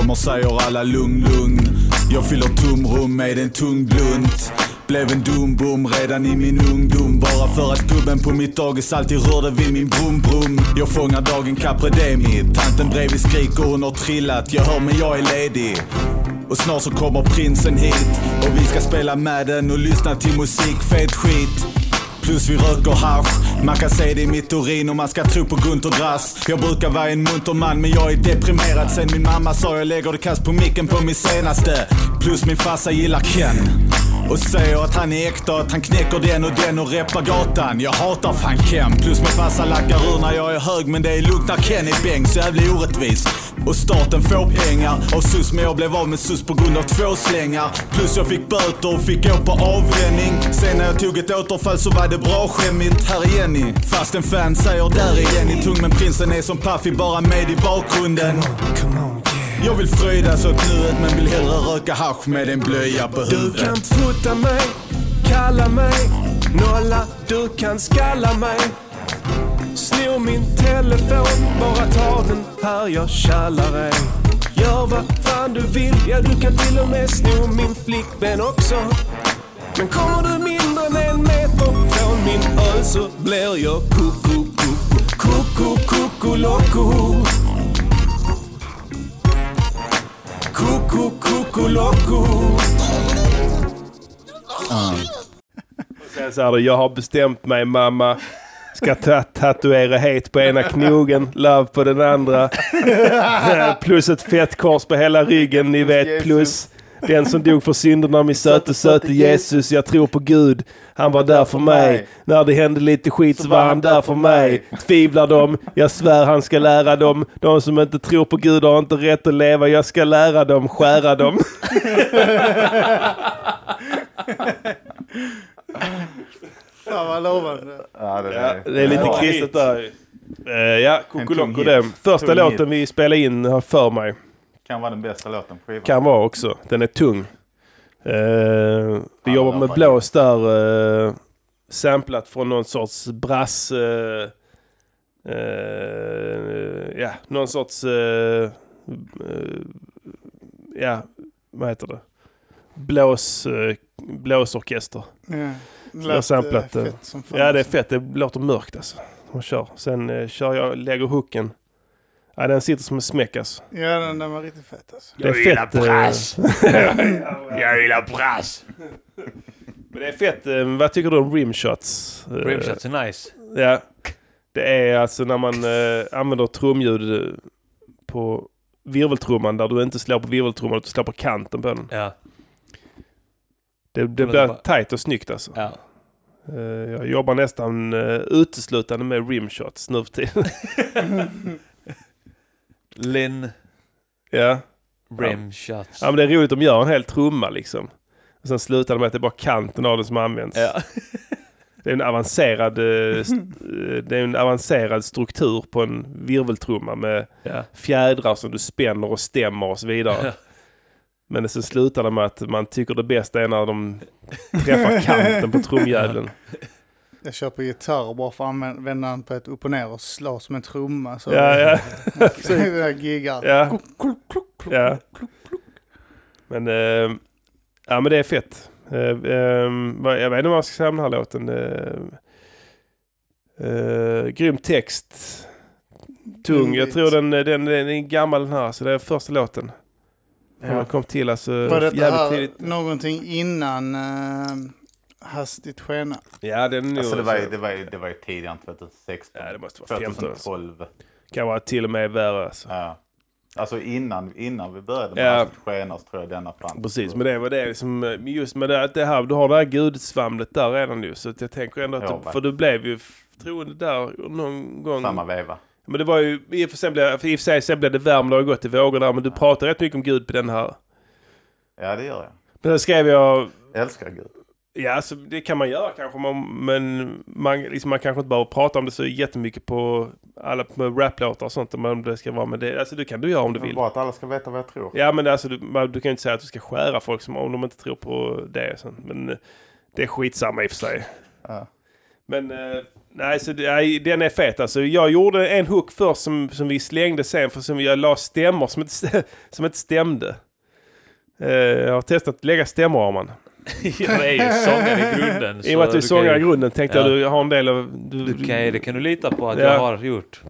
Kommer säger alla lugn, lugn. Jag fyller tomrum med en tung blunt. Blev en dumbom redan i min ungdom. Bara för att gubben på mitt dagis alltid rörde vid min brum brum. Jag fångar dagen Capre Demi Tanten bredvid skriker hon har trillat. Jag hör men jag är ledig. Och snart så kommer prinsen hit. Och vi ska spela med den och lyssna till musik, fet skit. Plus vi röker hasch man kan se det i mitt urin och man ska tro på Gunter Grass Jag brukar vara en munter man men jag är deprimerad. Sen min mamma sa jag lägger det kast på micken på min senaste. Plus min farsa gillar Ken. Och säger att han är äkta, att han knäcker den och den och reppar gatan. Jag hatar fan Ken, plus min farsa lackar ur när jag är hög Men det är lugnt när Ken är bäng, så jävla orättvis. Och staten får pengar. Av SUS men jag blev av med SUS på grund av två slängar. Plus jag fick böter och fick gå på avvänning Sen när jag tog ett återfall så var det bra skämmigt Här är Jenny, fast en fan säger där är Jenny tung Men prinsen är som Puffy, bara med i bakgrunden. Jag vill fröjdas åt nuet men vill hellre röka hasch med en blöja på Du huvudet. kan putta mig, kalla mig nolla, du kan skalla mig Snor min telefon, bara ta den här, jag tjallar dig. Gör vad fan du vill, ja du kan till och med sno min flickvän också. Men kommer du mindre än en meter från min öl så blir jag koko, koko, koko, koko, loco Koko, koko, sa du, jag har bestämt mig mamma. Ska ta tatuera het på ena knogen, love på den andra. plus ett fett kors på hela ryggen, ni vet. Plus den som dog för synderna, min söte söte Jesus. Jag tror på Gud, han var där för mig. När det hände lite skit så var han där för mig. Tvivlar de, jag svär han ska lära dem. De som inte tror på Gud har inte rätt att leva. Jag ska lära dem, skära dem. Fan vad lovande. Ja, det, Ja, det är lite kristet där. Uh, ja, Kokoloko det. Första Tung låten hit. vi spelade in har för mig. Kan vara den bästa låten på skivan. Kan vara också. Den är tung. Eh, vi jobbar med blås där. Uh, samplat från någon sorts brass... eh, eh, ja, någon sorts... eh, eh, ja, vad heter det? Blås... Uh, blåsorkester. Ja. Jag lät samplat eh, det. fett som fan. Ja, det är fett. Det låter mörkt alltså. Man kör. Sen eh, kör jag, lägger hooken. Ja, den sitter som en smäck alltså. Ja, den, den var riktigt fet alltså. Det är fett. eh, Jag gillar brass. Men det är fett. Eh, vad tycker du om rimshots? Eh, Rimshots är nice. Ja. Det är alltså när man eh, använder trumljud eh, på virveltrumman där du inte slår på virveltrumman utan slår på kanten på den. Ja. Det, det blir bara- tajt och snyggt alltså. Ja. Eh, jag jobbar nästan uh, uteslutande med rimshots nu för tiden. Lin ja. Rimshots. Ja men det är roligt, de gör en hel trumma liksom. Och sen slutar de med att det är bara kanten av den som används. Ja. Det är en avancerad, eh, eh, det är en avancerad struktur på en virveltrumma med Ja. fjädrar som du spänner och stämmer och så vidare. Men sen slutar det med att man tycker det bästa är när de träffar kanten på trumjäveln. Jag kör på gitarr bara för att använda den på ett upp och ner och slå som en trumma. Så Ja, ja. jag giggar. Ja. ja. Men, eh, ja, men det är fett. Eh, vad- jag vet inte vad jag ska säga om den här låten. Eh, grym text. Tung. Jag tror den, den, den är gammal den här, så det är första låten. Ja. Kom till alltså Var det jävligt här tidigt. någonting innan uh, Hastigt skena? Ja, den är nog... Alltså det var ju, det var ju, det var ju tidigare än 2016. Ja, det måste vara 15 alltså. 2012. Kan vara till och med värre alltså. Ja. Alltså innan, innan vi började med Ja. Hastigt skena så tror jag denna fanns. Precis, men det var det liksom, just med det, att det här, du har det här gudsvamlet där redan nu. Så att jag tänker ändå att, Ja, du, för du blev ju troende där någon gång. Samma veva. Men det var ju, i och för sig blev, för sig sen blev det värme, det har gått i vågor där, men du pratar rätt mycket om Gud på den här. Ja det gör jag. Men då skrev jag, Jag älskar Gud. ja alltså, det kan man göra kanske, man, men man, liksom, man kanske inte behöver prata om det så jättemycket på alla raplåtar och sånt, men om det ska vara med det, alltså det kan du göra om du vill. Bara att alla ska veta vad jag tror. Ja men alltså du, man, du kan ju inte säga att du ska skära folk som om de inte tror på det. Men det är skitsamma i och för sig. Ja. Men eh, nej, så det, nej, den är fet alltså. Jag gjorde en hook först som, som vi slängde sen för som jag la stämmor som inte, som inte stämde. Eh, jag har testat att lägga stämmor har man. ja, det är ju sångare i grunden. I och med att du är sångare i grunden tänkte Ja. jag du har en del av... Du, Du kan, det kan du lita på att Ja. jag har gjort.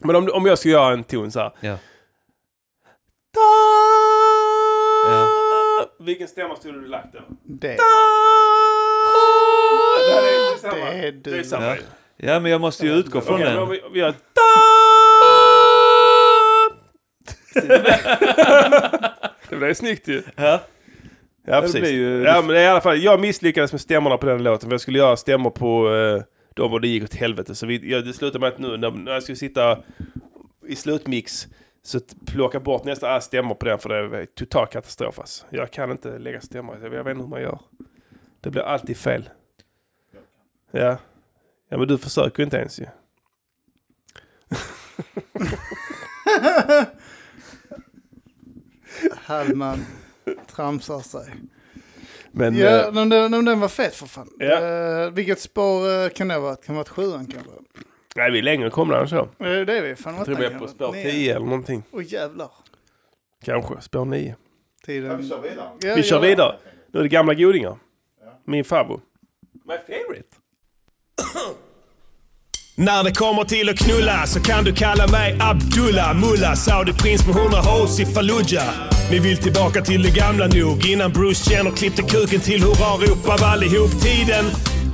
Men om, om jag ska göra en ton så här. Ja. Vilken stämma skulle du lagt då? Det. Det här är samma. Det är du. Det är samma. Ja. men jag måste ju utgå från den. vi, vi gör... det blev snyggt ju. Ja. Ja, Det precis. ju- Ja, men i alla fall, jag misslyckades med stämmorna på den låten. För jag skulle göra stämmor på eh, dem och det gick åt helvete. Så vi, ja, det slutade med att nu när, när jag skulle sitta i slutmix så plocka bort nästan alla stämmor på den för det är total katastrof. Alltså. Jag kan inte lägga stämmor. Jag vet inte hur man gör. Det blir alltid fel. Ja. Ja men du försöker ju inte ens ju. Hallman tramsar sig. Men, ja, eh, men den, men den var fet för fan. Ja. Eh, vilket spår eh, kan det vara? Kan det vara sjuan kanske? Nej vi är längre komna än så. Eh, det är vi. Fan, Jag tror vi är på spår 10 eller någonting. Åh jävlar. Kanske spår 9. Tiden... Vi kör vidare. Ja, Vi kör ja. vidare. Nu är det gamla godingar. Min favorit. My favorite. När det kommer till att knulla så kan du kalla mig Abdullah Mulla Saudi-prins med 100 hoes i Fallujah. Ni vill tillbaka till det gamla nog innan Bruce Jenner klippte kuken till hurrarop av allihop tiden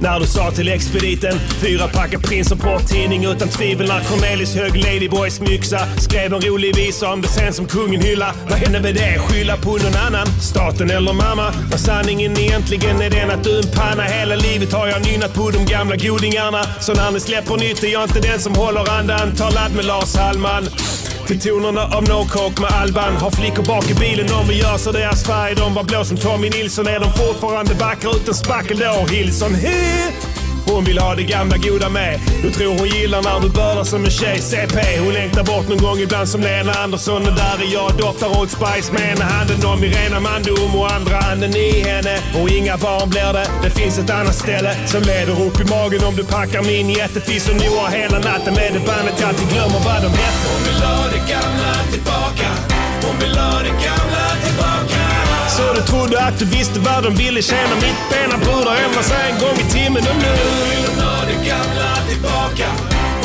när du sa till expediten Fyra packar prins och porrtidning utan tvivel när Cornelis hög Ladyboys myxa. Skrev en rolig visa om det sen som kungen hylla. Vad hände med det? Skylla på någon annan? Staten eller mamma? När sanningen egentligen? Är den att du är en panna? Hela livet har jag nynnat på de gamla godingarna. Så när ni släpper nytt är jag inte den som håller andan. Ta ladd med Lars Hallman till tonerna av No Coke med Alban Har flickor bak i bilen. Om vi gör så deras färg. De var blå som Tommy Nilsson. Är de fortfarande vackra? Utan spackel då? Hillson he hon vill ha det gamla goda med. Du tror hon gillar när du bölar som en tjej. CP. Hon längtar bort någon gång ibland som Lena Andersson. Och där är jag. Doftar Old Spice med ena handen om Irena Mandom och andra handen i henne. Och inga barn blir det. Det finns ett annat ställe som leder upp i magen om du packar min jättefiss och noar hela natten med det bandet jag alltid glömmer vad de heter. Hon vill ha det gamla tillbaka. Hon vill ha det gamla tillbaka. Så du trodde att du visste vad de ville tjäna mittbena brudar ändrar sig en gång i timmen och nu vill hon ha det gamla tillbaka.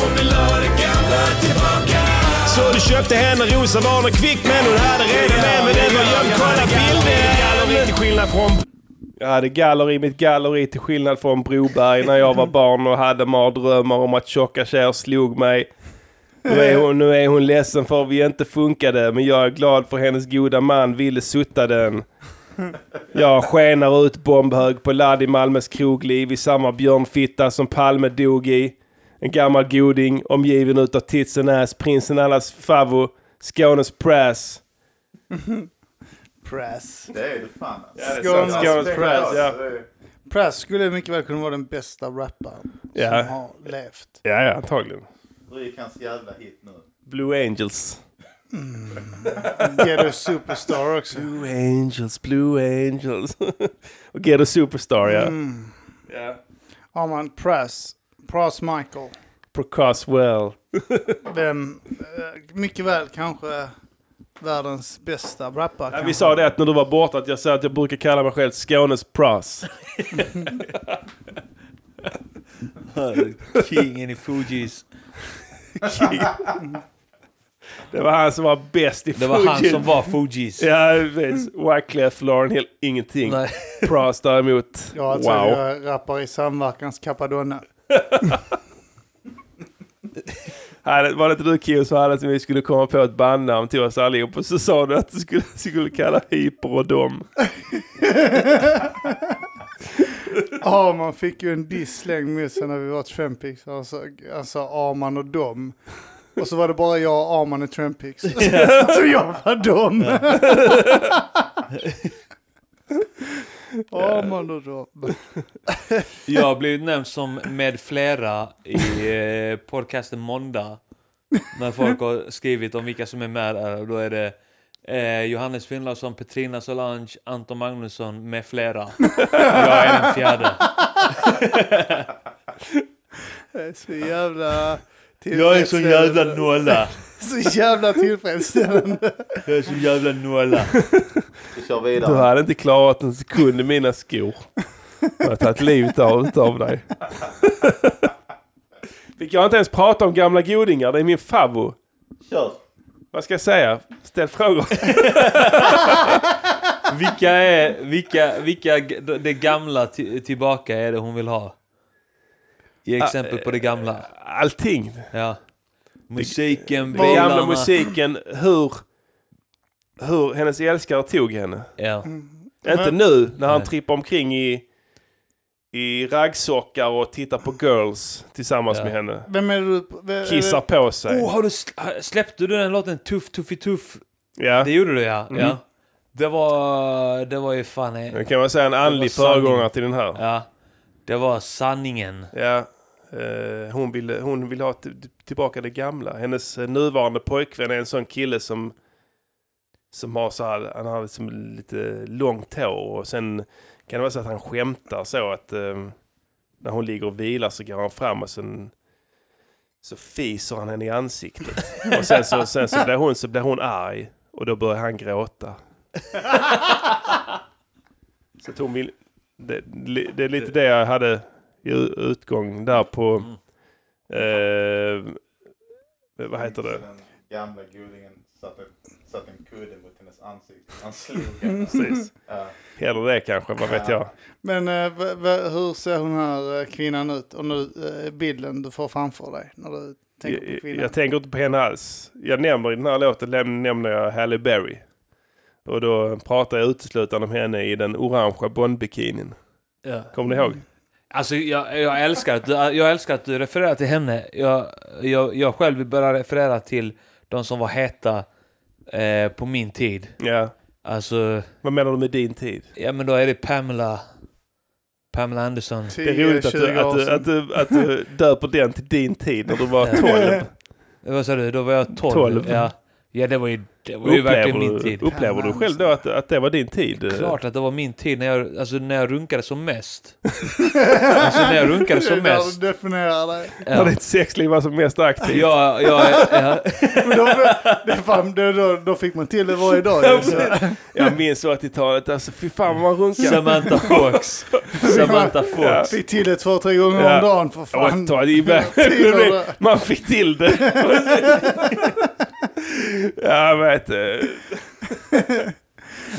Hon vill ha det gamla tillbaka. Så du köpte henne rosa vanor kvickt men hon hade redan med men den var gömd. Kolla bilden! Till skillnad från Jag hade galler i mitt galleri till skillnad från Broberg när jag var barn och hade mardrömmar om att tjocka tjejer slog mig. Nu är, hon, nu är hon ledsen för att vi inte funkade, men jag är glad för hennes goda man ville sutta den. Jag skenar ut bombhög på ladd i Malmös krogliv i samma björnfitta som Palme dog i. En gammal goding omgiven utav tits and ass, prinsen allas favvo, Skånes prass. Press. Det är det fan alltså. Skånes, Skånes press, ja. Press skulle mycket väl kunna vara den bästa rapparen Ja. som har levt. Ja, ja, antagligen. Ryk hans jävla hit nu. Blue Angels. Ghetto Superstar också. Blue Angels, Blue Angels. och Ghetto Superstar, ja. Mm. ja. Ja man, Press. Press Michael. Procaswell. Vem, eh, mycket väl kanske världens bästa rappare. Ja, vi sa det att när du var borta att jag sa att jag brukar kalla mig själv Skånes Pras. Kingen i Fugees. King. Det var han som var bäst i Det var han som var Fugees. Ja, precis. Wyclef, Lauren Hill, ingenting. Nej. Pras däremot, Ja, alltså wow. jag rappar i samverkans Capadonna. Hade- Var det inte du Kio som hade att vi skulle komma på ett bandnamn till oss allihop och så sa du att du skulle, skulle kalla Hyper och dem. Ja, man fick ju en diss slängd med sig när vi var Trampix. Alltså, alltså Arman och dem. Och så var det bara jag och Arman i Trampix. så jag var dem. Arman och dem. Jag blivit nämnd som med flera i eh, podcasten Måndag. När folk har skrivit om vilka som är med där. Då är det eh, Johannes Finnlausson, Petrina Solange, Anton Magnusson med flera. Jag är den fjärde. Det är så jävla Jag är så jävla nolla. Så jävla tillfredsställande. Jag är så jävla nolla. Vi kör Du hade inte klarat en sekund i mina skor. Jag har tagit livet av, utav dig. Fick jag inte ens prata om gamla godingar? Det är min favvo. Kör. Vad ska jag säga? Ställ frågor. Vilka är, vilka, vilka det gamla ti- tillbaka är det hon vill ha? Ge exempel på det gamla. Allting. Ja. Musiken, Den gamla bilarna. musiken, hur, hur hennes älskare tog henne. Ja. Inte nu när han Nej. trippar omkring i, i raggsockar och tittar på girls tillsammans Ja. med henne. Vem är du? vem- Kissar på sig. Oh, har du sl- släppte du den låten Tuff Tuffi Tuff? Ja. Det gjorde du ja. Mhm. ja. Det var, det var ju fan... eh, Det kan man säga en andlig föregångare till den här. Ja. Det var sanningen. Ja, eh, hon, vill, hon vill ha tillbaka det gamla. Hennes eh, nuvarande pojkvän är en sån kille som som har så här, han har liksom lite långt hår och sen kan det vara så att han skämtar så att eh, när hon ligger och vilar så går han fram och sen så fiser han henne i ansiktet. Och sen så, sen så, blir hon, så blir hon arg och då börjar han gråta. Så att hon vill, det, det är lite det jag hade i utgång där på... Eh, vad heter det? Gamla godingen satt en, satt en kudde mot hennes ansikte. Han slog henne. Precis. Ja. Hellre det kanske, vad vet jag. Men eh, v- v- hur ser hon här eh, kvinnan ut? Och nu eh, bilden du får framför dig när du tänker på Jag, kvinnan. jag tänker inte på henne alls. Jag nämner i den här låten läm- nämner jag Halle Berry. Och då pratar jag uteslutande om henne i den orangea Bondbikinin. Ja. Kommer ni ihåg? Alltså jag, jag, älskar att du, jag älskar att du refererar till henne. Jag, jag, jag själv vill börja referera till de som var heta eh, på min tid. Ja. Alltså, Vad menar du med din tid? ja men då är det Pamela, Pamela Anderson. Det är roligt att du, att, du, att, du, att du döper den till din tid när du var 12. Vad sa du? Då var jag 12. 12. Ja. Ja, det var ju, det var ju verkligen min du, tid. upplever du själv då att, att det var din tid? Klart att det var min tid när jag, alltså när jag runkade som mest. alltså när jag runkade Det är som där mest. du definierar dig. När ditt sexliv var som mest aktivt? Ja, ja, ja. Men då, det är fan, det, då, då fick man till det varje dag. ju, så. Jag minns 80-talet, alltså fy fan vad man runkade. Samantha Fox. Samantha Fox. Fick till det två, tre gånger Ja. om dagen för fan. 80-talet, det är verkligen- man fick till det. Ja, jag vet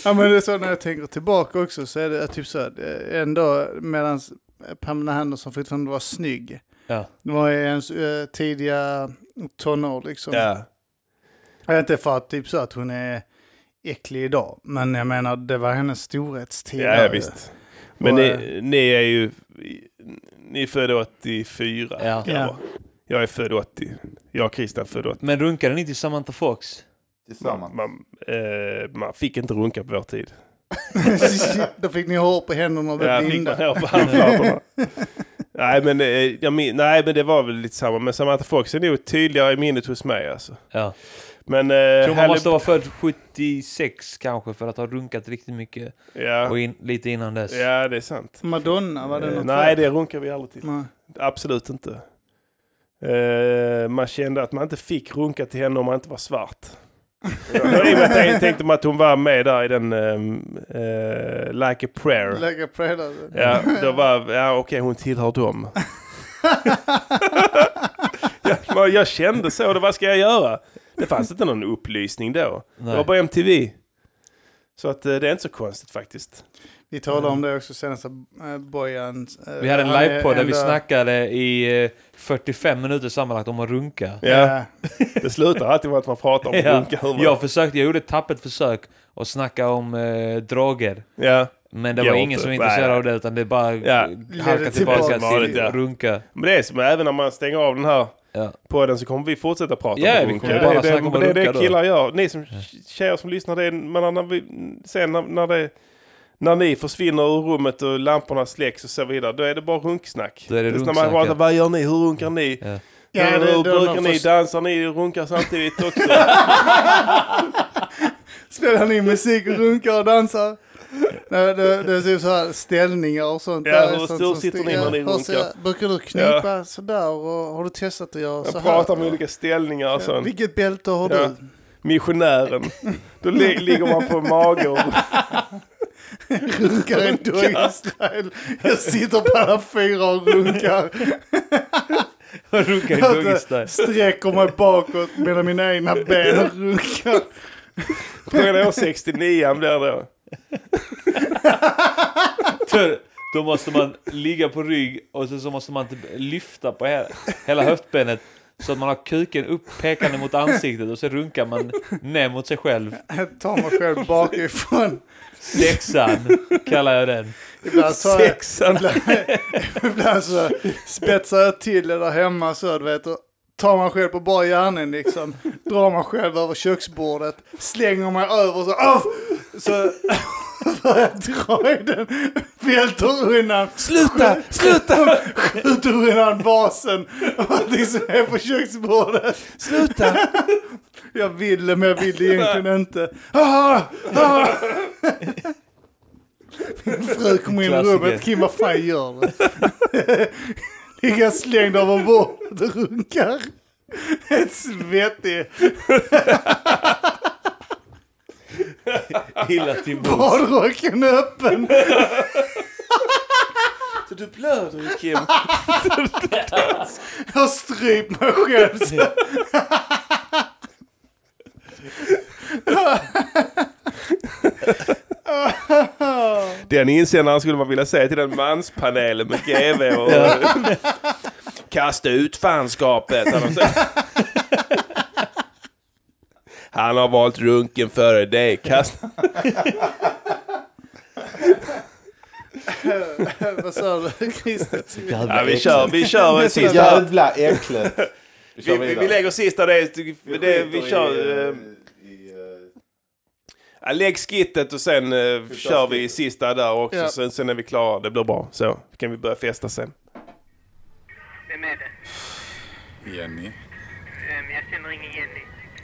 Ja men det är så när jag tänker tillbaka också så är det typ så här, eh, ändå medan Pamela Henderson fortfarande var snygg. Ja. Det var i ens eh, tidiga tonår liksom. Ja. Jag är inte för att typ så att hon är äcklig idag. Men jag menar det var hennes storhetstid. Ja, ja visst. Men Och, ni, eh, ni är ju... Ni är födda 84. Ja. kan jag är född 80. Jag och Christian är född 80. Men runkade ni till Samantha Fox? Tillsammans. Man, eh, man fick inte runka på vår tid. Då fick ni hår på händerna och blev Ja, fick blinda. man hår på nej, men, eh, jag min, nej, men det var väl lite samma. Men Samantha Fox är nog tydligare i minnet hos mig alltså. Ja. Men... Eh, Jag tror man Halle- måste vara född 76 kanske för att ha runkat riktigt mycket. Ja. Och in, lite innan dess. Ja, det är sant. Madonna, var det Eh, något nej, för? det runkar vi aldrig till. Nej. Absolut inte. Eh, man kände att man inte fick runka till henne om man inte var svart. I och med jag tänkte man att hon var med där i den ehm, eh, Like a prayer. Lägga predator. Ja, då var, ja okej hon tillhör dem. ja, men jag kände så, det, vad ska jag göra? Det fanns inte någon upplysning då. Det Nej. var bara MTV. Så att eh, det är inte så konstigt faktiskt. Vi talade om det också senast, äh, Bojan. eh, Vi hade en livepodd där vi snackade i eh, 45 minuter sammanlagt om att runka. Ja. Det slutar alltid med att man pratar om Ja. runka. hur man- Jag försökte, jag gjorde ett tappert försök att snacka om eh, droger. Ja. Men det var ingen inte. som var intresserad av det utan det bara Ja. halkade tillbaka till till- ja. runka. Men det är som även när man stänger av den här Ja. podden så kommer vi fortsätta prata Ja, om runka. Det det, snacka om det, är det då. killar gör. Ni som tjejer som lyssnar, det är, men när vi, sen när, när, det, när ni försvinner ur rummet och lamporna släcks och så vidare, då är det bara runksnack. Då är det när man runksnack, pratar, ja. vad gör ni, hur runkar ni? Ja. Ja, hur brukar ni, först- dansar ni, runkar samtidigt också? Spelar ni musik och runkar och dansar? Nej, det, det är typ så här ställningar och sånt. Ja, där, hur stor sitter ni när ni ja, och så- runkar? Brukar du knipa sådär och har du testat att göra så Jag här? pratar om olika ställningar och Ja, sånt. Vilket bälte har Ja. du? Missionären. Då li- ligger man på mage och Runkar en doggy style. Jag sitter på alla fyra och runkar. I Jag doggy style. Sträcker mig bakåt med mina egna ben och runkar. frågan är 69 blir det då. Då- Då måste man ligga på rygg och så måste man typ lyfta på hela, hela höftbenet så att man har kuken upp pekande mot ansiktet och så runkar man ner mot sig själv. Jag tar mig själv bakifrån. Sexan kallar jag den. Ibland, tar jag, Sexan. ibland, ibland så spetsar jag till det där hemma så du vet. Och tar man själv på bara hjärnan liksom. Drar man själv över köksbordet. Slänger mig över så. Av! Så jag dra i den. Välter undan. Sluta! Sluta! Skjuter undan basen. Och allting som är på köksbordet. Sluta! Jag vill det men jag vill det egentligen inte. Ah, ah. Min fru kommer in i rummet. Kim vad fan gör du? Ligger slängd över bordet och runkar. Ett svettig. Illa till mods. Badrocken är öppen. Så du blöder ju Kim. Jag har strypt mig själv. Den insändaren skulle man vilja säga till den manspanelen med GV och kasta ut fanskapet. Han har valt runken före dig. Kasta. Vad sa du Christer? Ja, vi kör, vi kör en sista. Jävla äckligt. Vi, vi, vi lägger sista det. det vi kör... i, eh, eh, i, eh, Ja, lägg skittet och sen uh, kör vi sista där också. Ja. Sen, sen är vi klara. Det blir bra. Så kan vi börja festa sen. Vem är det? Jenny. Ehm, Jag känner ingen Jenny.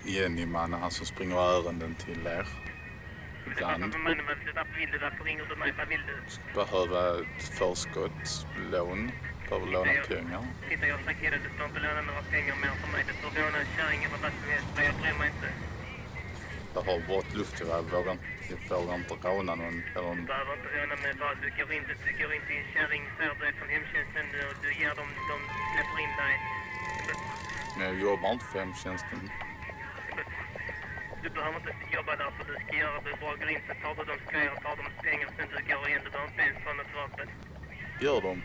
Jenny mannen, han som springer ärenden till er. Ibland. Du? Behöva ett förskottslån. Behöver låna pengar. Titta, jag har du får inte låna några pengar mer från mig. Du får låna en kärring eller vad som helst. Jag bryr mig inte. Behöver bara ett luftgevär. Vågar inte, jag vågar inte råna någon. Eller Du behöver inte råna mig. Bara du går inte, du går in till en kärring, du är från hemtjänsten och du ger dem, de släpper in dig. men jag jobbar inte för hemtjänsten. Du behöver inte jobba där för du ska göra det. Bara går in, sen tar du de grejer, tar de pengar, sen du går igen. Du behöver inte ens ha något vapen. Gör de?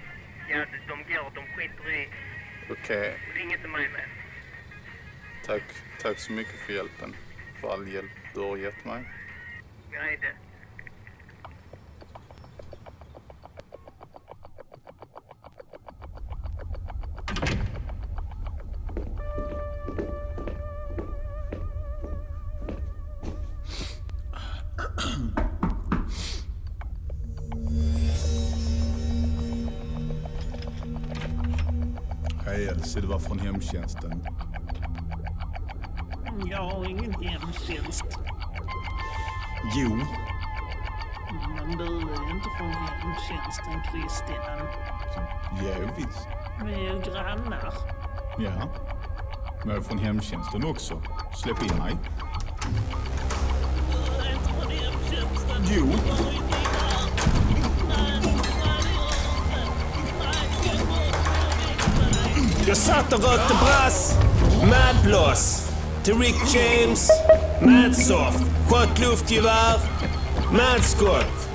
Ja, de, de går, de skiter i. Okej. Ring inte mig mer. Tack. Tack så mycket för hjälpen. För all hjälp du har gett mig. Nej, det. Det var från hemtjänsten. Jag har ingen hemtjänst. Jo, Men du är inte från hemtjänsten Christian. jo visst. Vi är ju grannar. Ja. Men jag är från hemtjänsten också. Släpp in mig. Du är inte från hemtjänsten. Jo. Jag satt och rökte brass, madblås. Till Rick James, madsoft. Sköt luftgevär, madskott.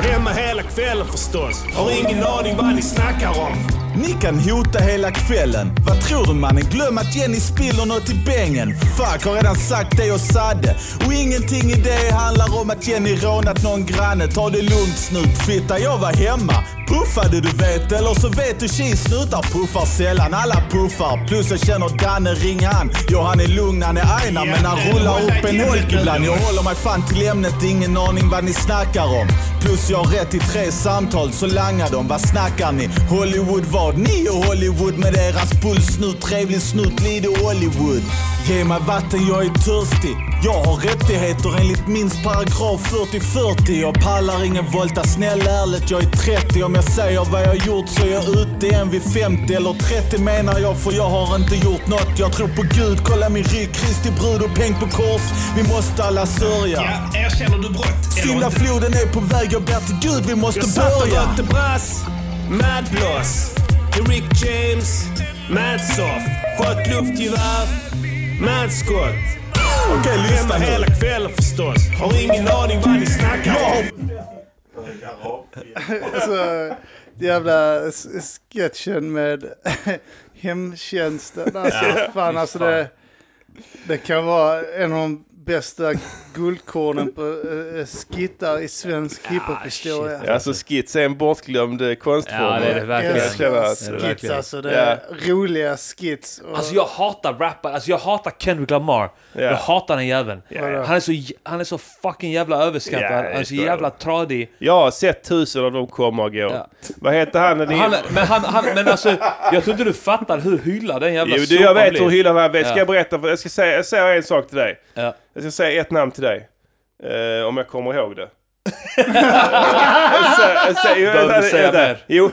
Hemma hela kvällen förstås. Har ingen aning vad ni snackar om. Ni kan hota hela kvällen. Vad tror du mannen? Glöm att Jenny spiller något i bängen. Fuck, har redan sagt det jag sade. Och ingenting i det handlar om att Jenny rånat någon granne. Ta det lugnt snut, fitta. Jag var hemma. Puffade du vet, eller så vet du tjejsnutar puffar sällan. Alla puffar. Plus jag känner Danne, ring han. Ja, han är lugn, han är ajna, men han rullar upp en holk ibland. Jag håller mig fan till ämnet, ingen aning vad ni snackar om. Plus jag har rätt till tre samtal, så langar de. Vad snackar ni? Hollywood vad? Ni är Hollywood med deras bullsnut. Trevlig snut, lite Hollywood. Ge mig vatten, jag är törstig. Jag har rättigheter enligt minst paragraf 40-40. Jag pallar ingen volta, snäll ärligt, jag är 30. Om jag säger vad jag gjort så är jag ute en vid 50 eller 30 menar jag för jag har inte gjort något. Jag tror på Gud, kolla min rygg, Kristi brud och peng på kors. Vi måste alla sörja. Ja, erkänner du brott? Syndafloden är på väg, jag ber till Gud, vi måste Jag satt och börja. rökte brass, madblås. Till Rick James, madsoft. Sköt luftgevär, madskott. Okej, lyssna nu. hela kvällen förstås. Har ingen aning vad ni snackar om. alltså, jävla sketchen med hemtjänsten. Alltså, Ja, fan, alltså fan. det, det kan vara en av de bästa guldkornen på uh, skittar i svensk hiphop-historia. Ja, alltså skits är en bortglömd eh, konstform. Ja, det är det verkligen. Jag känner att- Det är det Skits verkligen. alltså, det är roliga skits. Och, Alltså jag hatar rappare, alltså jag hatar Kendrick Lamar. Jag hatar den jäveln. Ja. Han, är så, han är så fucking jävla överskattad. Ja, han är så jävla tradig. Jag har sett tusen av dem komma och gå. Vad heter han? Den Han, men, han, han, men alltså, jag tror inte du fattar hur hyllad den jävla Jo, du, jag vet blir. hur hyllad han är. Ska Ja. jag berätta? För, jag ska säga, jag säger en sak till dig. Ja. Jag ska säga ett namn till dig. Eh, om jag kommer ihåg det. Behöver du säga mer? Jo,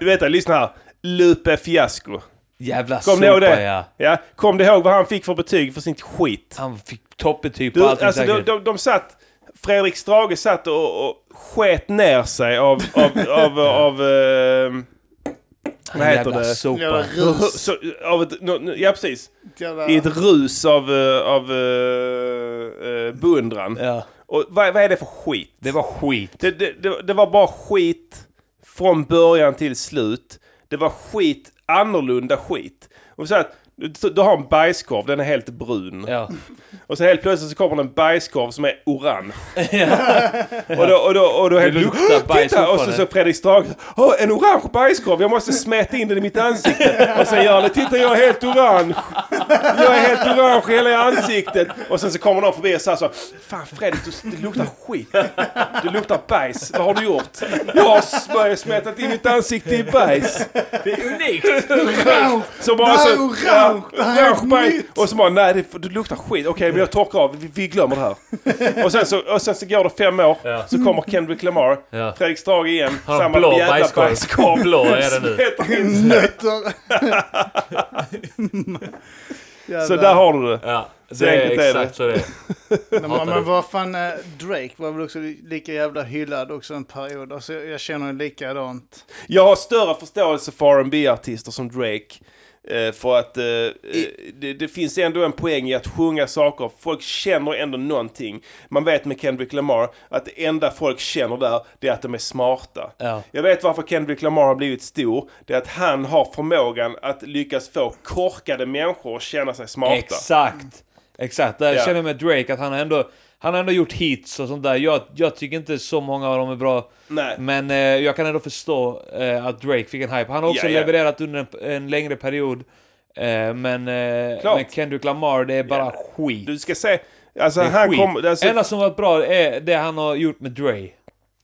du vet lyssna här. Lupe Fiasco. Jävla Kom ni ihåg sopa det? ja. Ja. Kom du ihåg vad han fick för betyg för sitt skit? Han fick toppbetyg på Du, allting alltså, de, säkert. de, de satt... Fredrik Strage satt och, och sket ner sig av... av, av, av ehm, vad heter jävla det? sopa. Jävla rus. Så, av ett, no, no, ja, precis. Jävla- I ett rus av, eh, av uh, uh, beundran. Ja. Och vad, vad är det för skit? Det var skit. Det, det, det, det var bara skit från början till slut. Det var skit, annorlunda skit. Och så att, du, du har en bajskorv, den är helt brun. Ja. Och så helt plötsligt så kommer det en bajskorv som är orange. och då, och då, och då Det helt luktar bajs Titta! Och så, så Fredrik Strage, Åh, en orange bajskorv, jag måste smeta in den i mitt ansikte. Och sen gör han det, titta jag är helt orange. Jag är helt orange i hela ansiktet. Och sen så kommer någon förbi och säger så, Fan Fredrik, du, det luktar skit. Du luktar bajs. Vad har du gjort? Jag har sm- smetat in mitt ansikte i bajs. Det är unikt. Så bara Det här det här är nytt. Och så bara, nej det, du luktar skit. Okej, men jag torkar av. Vi, vi glömmer det här. och, sen så, och sen så går det fem år. Ja. Så kommer Kendrick Lamar. Ja. Fredrik Strage igen. Har en blå bajskorv. Blå är det nu. Smetar in sig. Nötter. Så där har du det. Ja, Så det är enkelt är det. exakt så det är. Men, men det. vad fan, eh, Drake var väl också lika jävla hyllad också en period. Alltså, jag känner likadant. Jag har större förståelse för rb artister som Drake. Eh, för att eh, eh, det, det finns ändå en poäng i att sjunga saker. Folk känner ändå någonting. Man vet med Kendrick Lamar att det enda folk känner där, det är att de är smarta. Ja. Jag vet varför Kendrick Lamar har blivit stor. Det är att han har förmågan att lyckas få korkade människor att känna sig smarta. Exakt! Exakt, där Ja. känner jag med Drake att han har ändå han har ändå gjort hits och sånt där. Jag, jag tycker inte så många av dem är bra. Nej. Men eh, jag kan ändå förstå eh, att Drake fick en hype. Han har också Ja, ja. levererat under en, en längre period. Eh, men, eh, men Kendrick Lamar, det är bara skit. Du ska se, alltså det är skit. kom... Alltså, Det enda som varit bra är det han har gjort med Dre.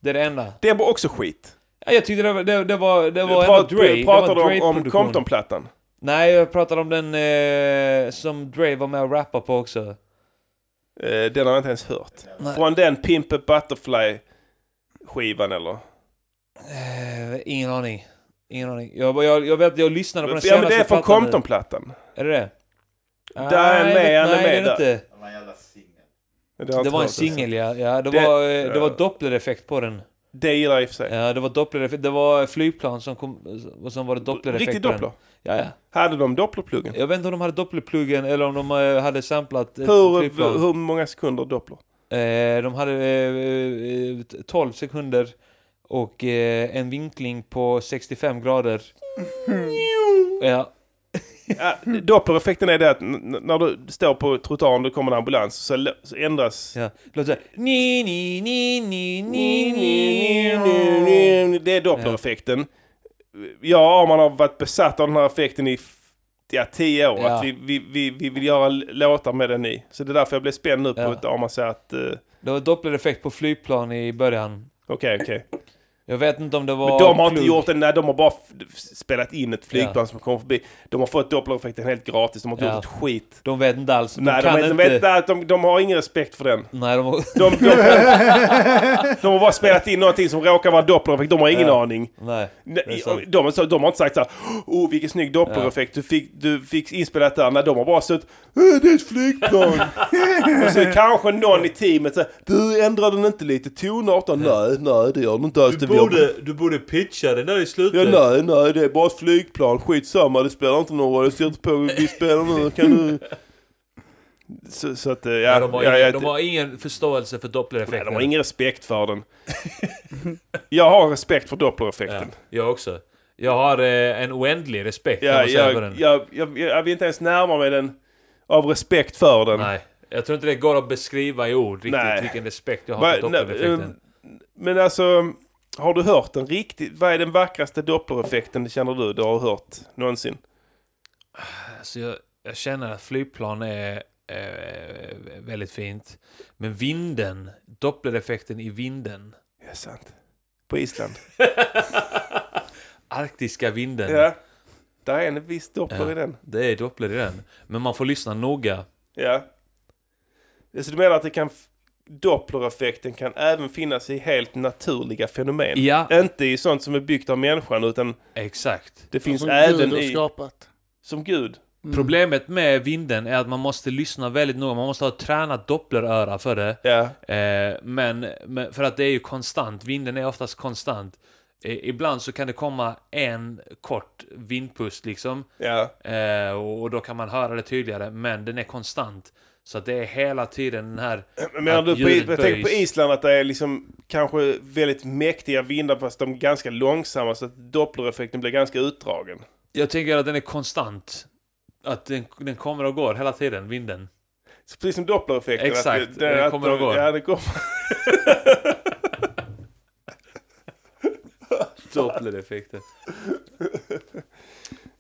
Det är det enda. det är också skit. Ja, jag tyckte det var, det, det var, det var prat, ändå Dre. Pratar var du om. Compton-plattan? Nej, jag pratar om den eh, som Dre var med och rappade på också. Eh, den har jag inte ens hört. Nej. Från den Pimp a Butterfly-skivan eller? Eh, ingen aning. Ingen aning. Jag, jag, jag vet, jag lyssnade på den Ja men det är senaste från plattan. Compton-plattan. Är det det? Där är han Nej, med, han är nej, med det är där. inte. Det var en jävla singel. Det, var en hört, singel ja. ja det, Det- var, eh, det var ja. dopplereffekt på den. Det gillar jag i och för sig. Ja, det var dopplereffekt. Det var flygplan som kom, och som var det dopplereffekt Riktigt på den. doppler? Ja, ja. Hade de dopplerpluggen? Jag vet inte om de hade dopplerpluggen eller om de eh, hade samplat ett Hur, flygplan. hur många sekunder doppler? Eh, de hade eh, eh, 12 sekunder och eh, en vinkling på 65 grader. Ja. Ja, dopplereffekten är det att när du står på trottoaren och kommer en ambulans så, ändras... Ja, låter såhär... Ni, ni, ni, ni, ni, ni, ni. Det är dopplereffekten. Jag och Arman har varit besatta av den här effekten i ja, tio år. Ja. Att vi, vi, vi, vi vill göra låtar med den i. Så det är därför jag blev spänd nu på Ja. att Arman att... eh, Det var dopplereffekt på flygplan i början. Okej, okej. Jag vet inte om det var... Men de har inte gjort det, nej de har bara spelat in ett flygplan Ja. som kommer förbi. De har fått dopplereffekten helt gratis, de har inte Ja. gjort ett skit. De vet inte alls. De nej, de, vet, inte... vet, nej, de, de har ingen respekt för den. Nej, de har... De, de, de har bara spelat in någonting som råkar vara dopplereffekt, de har ingen Ja. aning. Nej. De, har- de har inte sagt så här, oh vilken snygg dopplereffekt, du, fick, du fick inspelat där. Nej, de har bara suttit, "Eh, det är ett flygplan. och så kanske någon i teamet säger, du ändrar den inte lite tonarten? Nej, nej det gör den inte alls. Borde, du borde pitcha den där i Ja, slutet. nej, nej, det är bara ett flygplan. Skitsamma, det spelar inte någon roll. Jag ser inte på vi spelar nu. Kan du... Så, så att, eh, ja, Ja, de, har ja, ingen, jag- de har ingen förståelse för nej, dopplereffekten. de har ingen respekt för den. jag har respekt för dopplereffekten. Ja, jag också. Jag har eh, en oändlig respekt Ja, jag, för den. jag, jag, jag vill inte ens närma mig den av respekt för den. Nej, jag tror inte det går att beskriva i ord riktigt Nej. vilken respekt jag har för dopplereffekten. nej, Men alltså, har du hört den riktigt? Vad är den vackraste dopplereffekten känner du du har hört någonsin? Alltså jag, jag känner att flygplan är eh, väldigt fint. Men vinden, dopplereffekten i vinden. Ja, sant. På Island. Arktiska vinden. Ja. Där är en viss doppler Ja, i den. Det är doppler i den. Men man får lyssna noga. Ja. Så du menar att det kan... Dopplereffekten kan även finnas i helt naturliga fenomen? Ja. Inte i sånt som är byggt av människan utan Exakt. det finns Som även Gud har i... skapat. Som Gud? Mm. Problemet med vinden är att man måste lyssna väldigt noga. Man måste ha ett tränat doppleröra för det. Ja. Eh, men, men för att det är ju konstant. Vinden är oftast konstant. Eh, ibland så kan det komma en kort vindpust liksom. Ja. Eh, och, och då kan man höra det tydligare. Men den är konstant. Så att det är hela tiden den här... Men du på, jag tänker på. Island att det är liksom kanske väldigt mäktiga vindar fast de är ganska långsamma så att dopplereffekten blir ganska utdragen. Jag tänker att den är konstant. Att den, den kommer och går hela tiden, vinden. Så precis som dopplereffekten. Exakt, att det, den att kommer de- och går. Ja, det kommer. Dopplereffekten.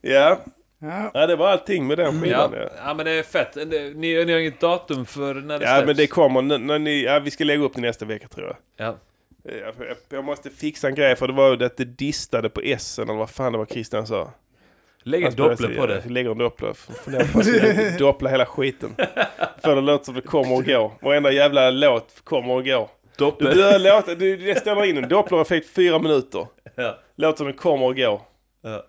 ja. Ja. ja, det var allting med den Ja, skivan. Ja. ja, men det är fett. Ni, ni har inget datum för när det Ja, släpps? men det kommer. N- när ni, ja, vi ska lägga upp det nästa vecka tror jag. Ja. Jag, jag, jag måste fixa en grej för det var ju att det distade på S eller vad fan det var Christian sa. Lägg en doppler på det. Lägger en doppler. Doppla hela skiten. För det låter som det kommer och går. Varenda jävla låt kommer och går. Du Doppler. börjar låta, du, det ställer in en dopplereffekt fyra minuter. Ja. Låter som den kommer och går. Ja.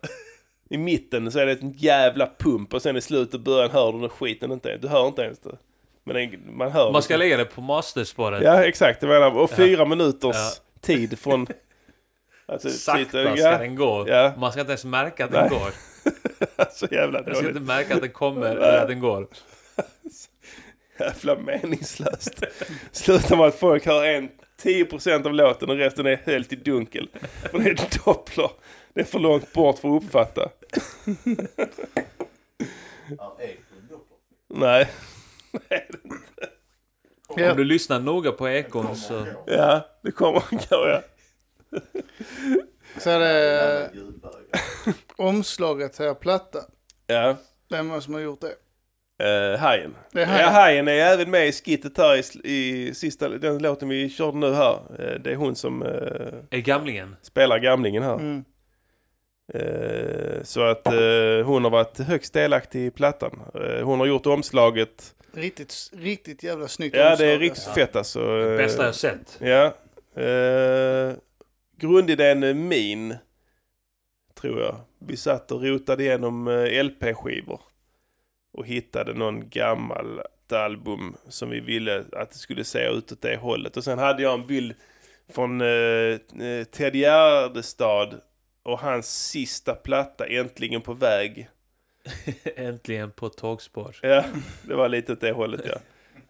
I mitten så är det en jävla pump och sen i slutet och början hör du den skiten inte. Du hör inte ens det. Men den, man hör Man det. ska lägga det på masterspåret. Ja exakt, jag menar, och fyra minuters Ja. tid från... Alltså, Sakta sitter- ska ja. den gå. Ja. Man ska inte ens märka att Nej. den går. Så jävla Jag ska dåligt. inte märka att den kommer eller att den går. Jävla meningslöst. Slutar med att folk hör en 10% av låten och resten är helt i dunkel. För det är doppler. Det är för långt bort för att uppfatta. Nej. Om du lyssnar noga på ekon så... Ja, det kommer att gå ja. Så är det omslaget här, platta. Ja. Vem var det som har gjort det? Uh, hajen. Det är Hajen. Ja, hajen är även med i skittet här i, i sista, den låten vi körde nu här. Eh, det är hon som eh, Är gamlingen? spelar gamlingen här. Mm. Eh, så att eh, hon har varit högst delaktig i plattan. Eh, hon har gjort omslaget. Riktigt, riktigt jävla snyggt Ja, det omslag, är riktigt alltså. fett alltså. Eh, Bästa jag sett. Ja. Eh, grundidén är min, tror jag. Vi satt och rotade igenom LP-skivor och hittade någon gammal album som vi ville att det skulle se ut åt det hållet. Och sen hade jag en bild från eh, Ted Gärdestad och hans sista platta Äntligen på väg. Äntligen på tågspår. Ja, det var lite åt det hållet ja.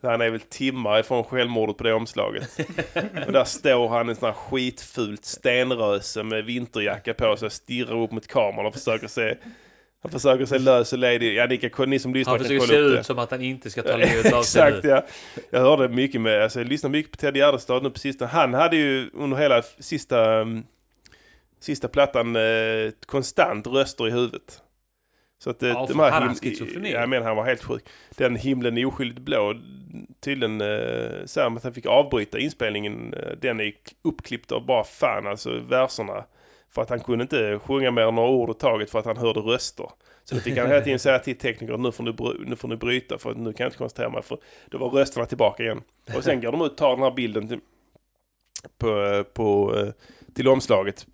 Han är väl timmar ifrån självmordet på det omslaget. Och där står han i sån här skitfult stenröse med vinterjacka på sig och stirrar upp mot kameran och försöker se han försöker se lös och ledig. Ja, ni, kan, ni som lyssnar Han kan försöker kolla se upp det. ut som att han inte ska ta livet av sig Exakt ja. Jag hörde mycket med, alltså jag lyssnade mycket på Ted Gärdestad nu på sistone. Han hade ju under hela sista, um, sista plattan eh, konstant röster i huvudet. Så att eh, Ja, de här hade han him- schizofreni? Ja, men han var helt sjuk. Den himlen är oskyldigt blå, tydligen eh, så här att han fick avbryta inspelningen. Eh, den är uppklippt av bara fan, alltså verserna. För att han kunde inte sjunga mer än några ord åt taget för att han hörde röster. Så då fick han hela tiden säga till tekniker att nu får, du, nu får ni bryta för att nu kan jag inte koncentrera mig. För då var rösterna tillbaka igen. Och sen går de ut och tar den här bilden till, på, på, eh, till omslaget.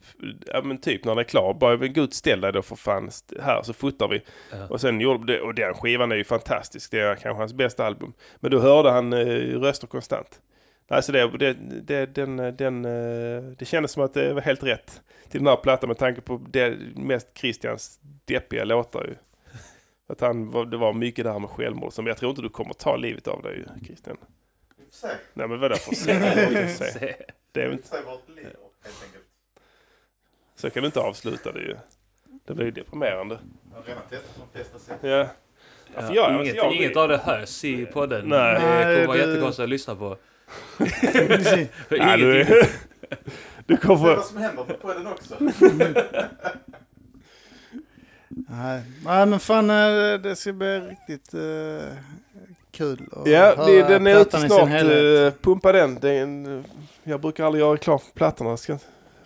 Ja men typ när det är klart. Bara men gud ställ dig då för fan här så fotar vi. Ja. Och sen gjorde det, och den skivan är ju fantastisk. Det är kanske hans bästa album. Men då hörde han eh, röster konstant. Alltså det, det, det, den, den, eh, det kändes som att det var helt rätt till den här plattan med tanke på det mest Christians deppiga låtar ju. Att han, det var mycket där med självmord som jag tror inte du kommer ta livet av dig ju, Christian. Se. Nej men vadå för se? Det, Se. se. det är inte, Se det helt enkelt. så kan du inte avsluta det ju. Det blir ju deprimerande. Jag har redan testat de flesta sätt. Ja. Ja, för jag- inget, jag- inget av det hörs i podden. Nej. Det kommer vara det- jättekonstigt att lyssna på. För Nej, du, ingenting. du Se kommer vad som händer på den också. Nej. Nej, men fan eh, det ska bli riktigt eh, kul att Ja, det, höra den är ute snart. eh, Pumpa den. det är en, jag brukar aldrig göra reklam för plattorna. Ska,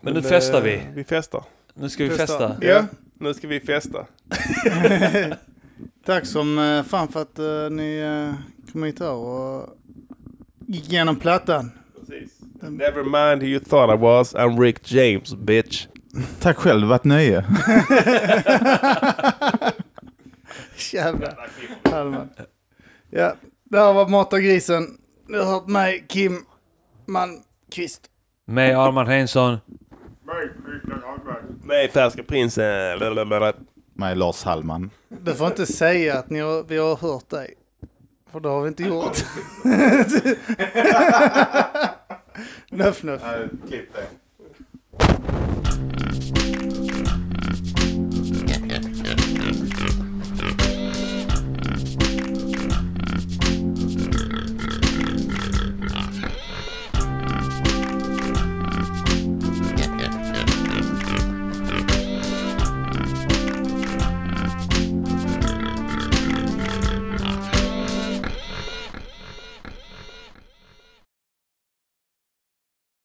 Men nu festar eh, vi. Vi festar. Nu ska vi Festa. festa. Ja, nu ska vi festa. Tack som eh, fan för att eh, ni kom hit här och gick igenom plattan. Never mind who you thought I was. I'm Rick James, bitch. Tack själv, varit nöje. Jävlar. Hallman. Ja, det här var Mata grisen. Du har hört mig, Kim Kvist. Med Armand Henson. Med Färska Prinsen. Med Lars Hallman. Du får inte säga att ni har, vi har hört dig. För det har vi inte gjort. nöff, nöff. Klipp det.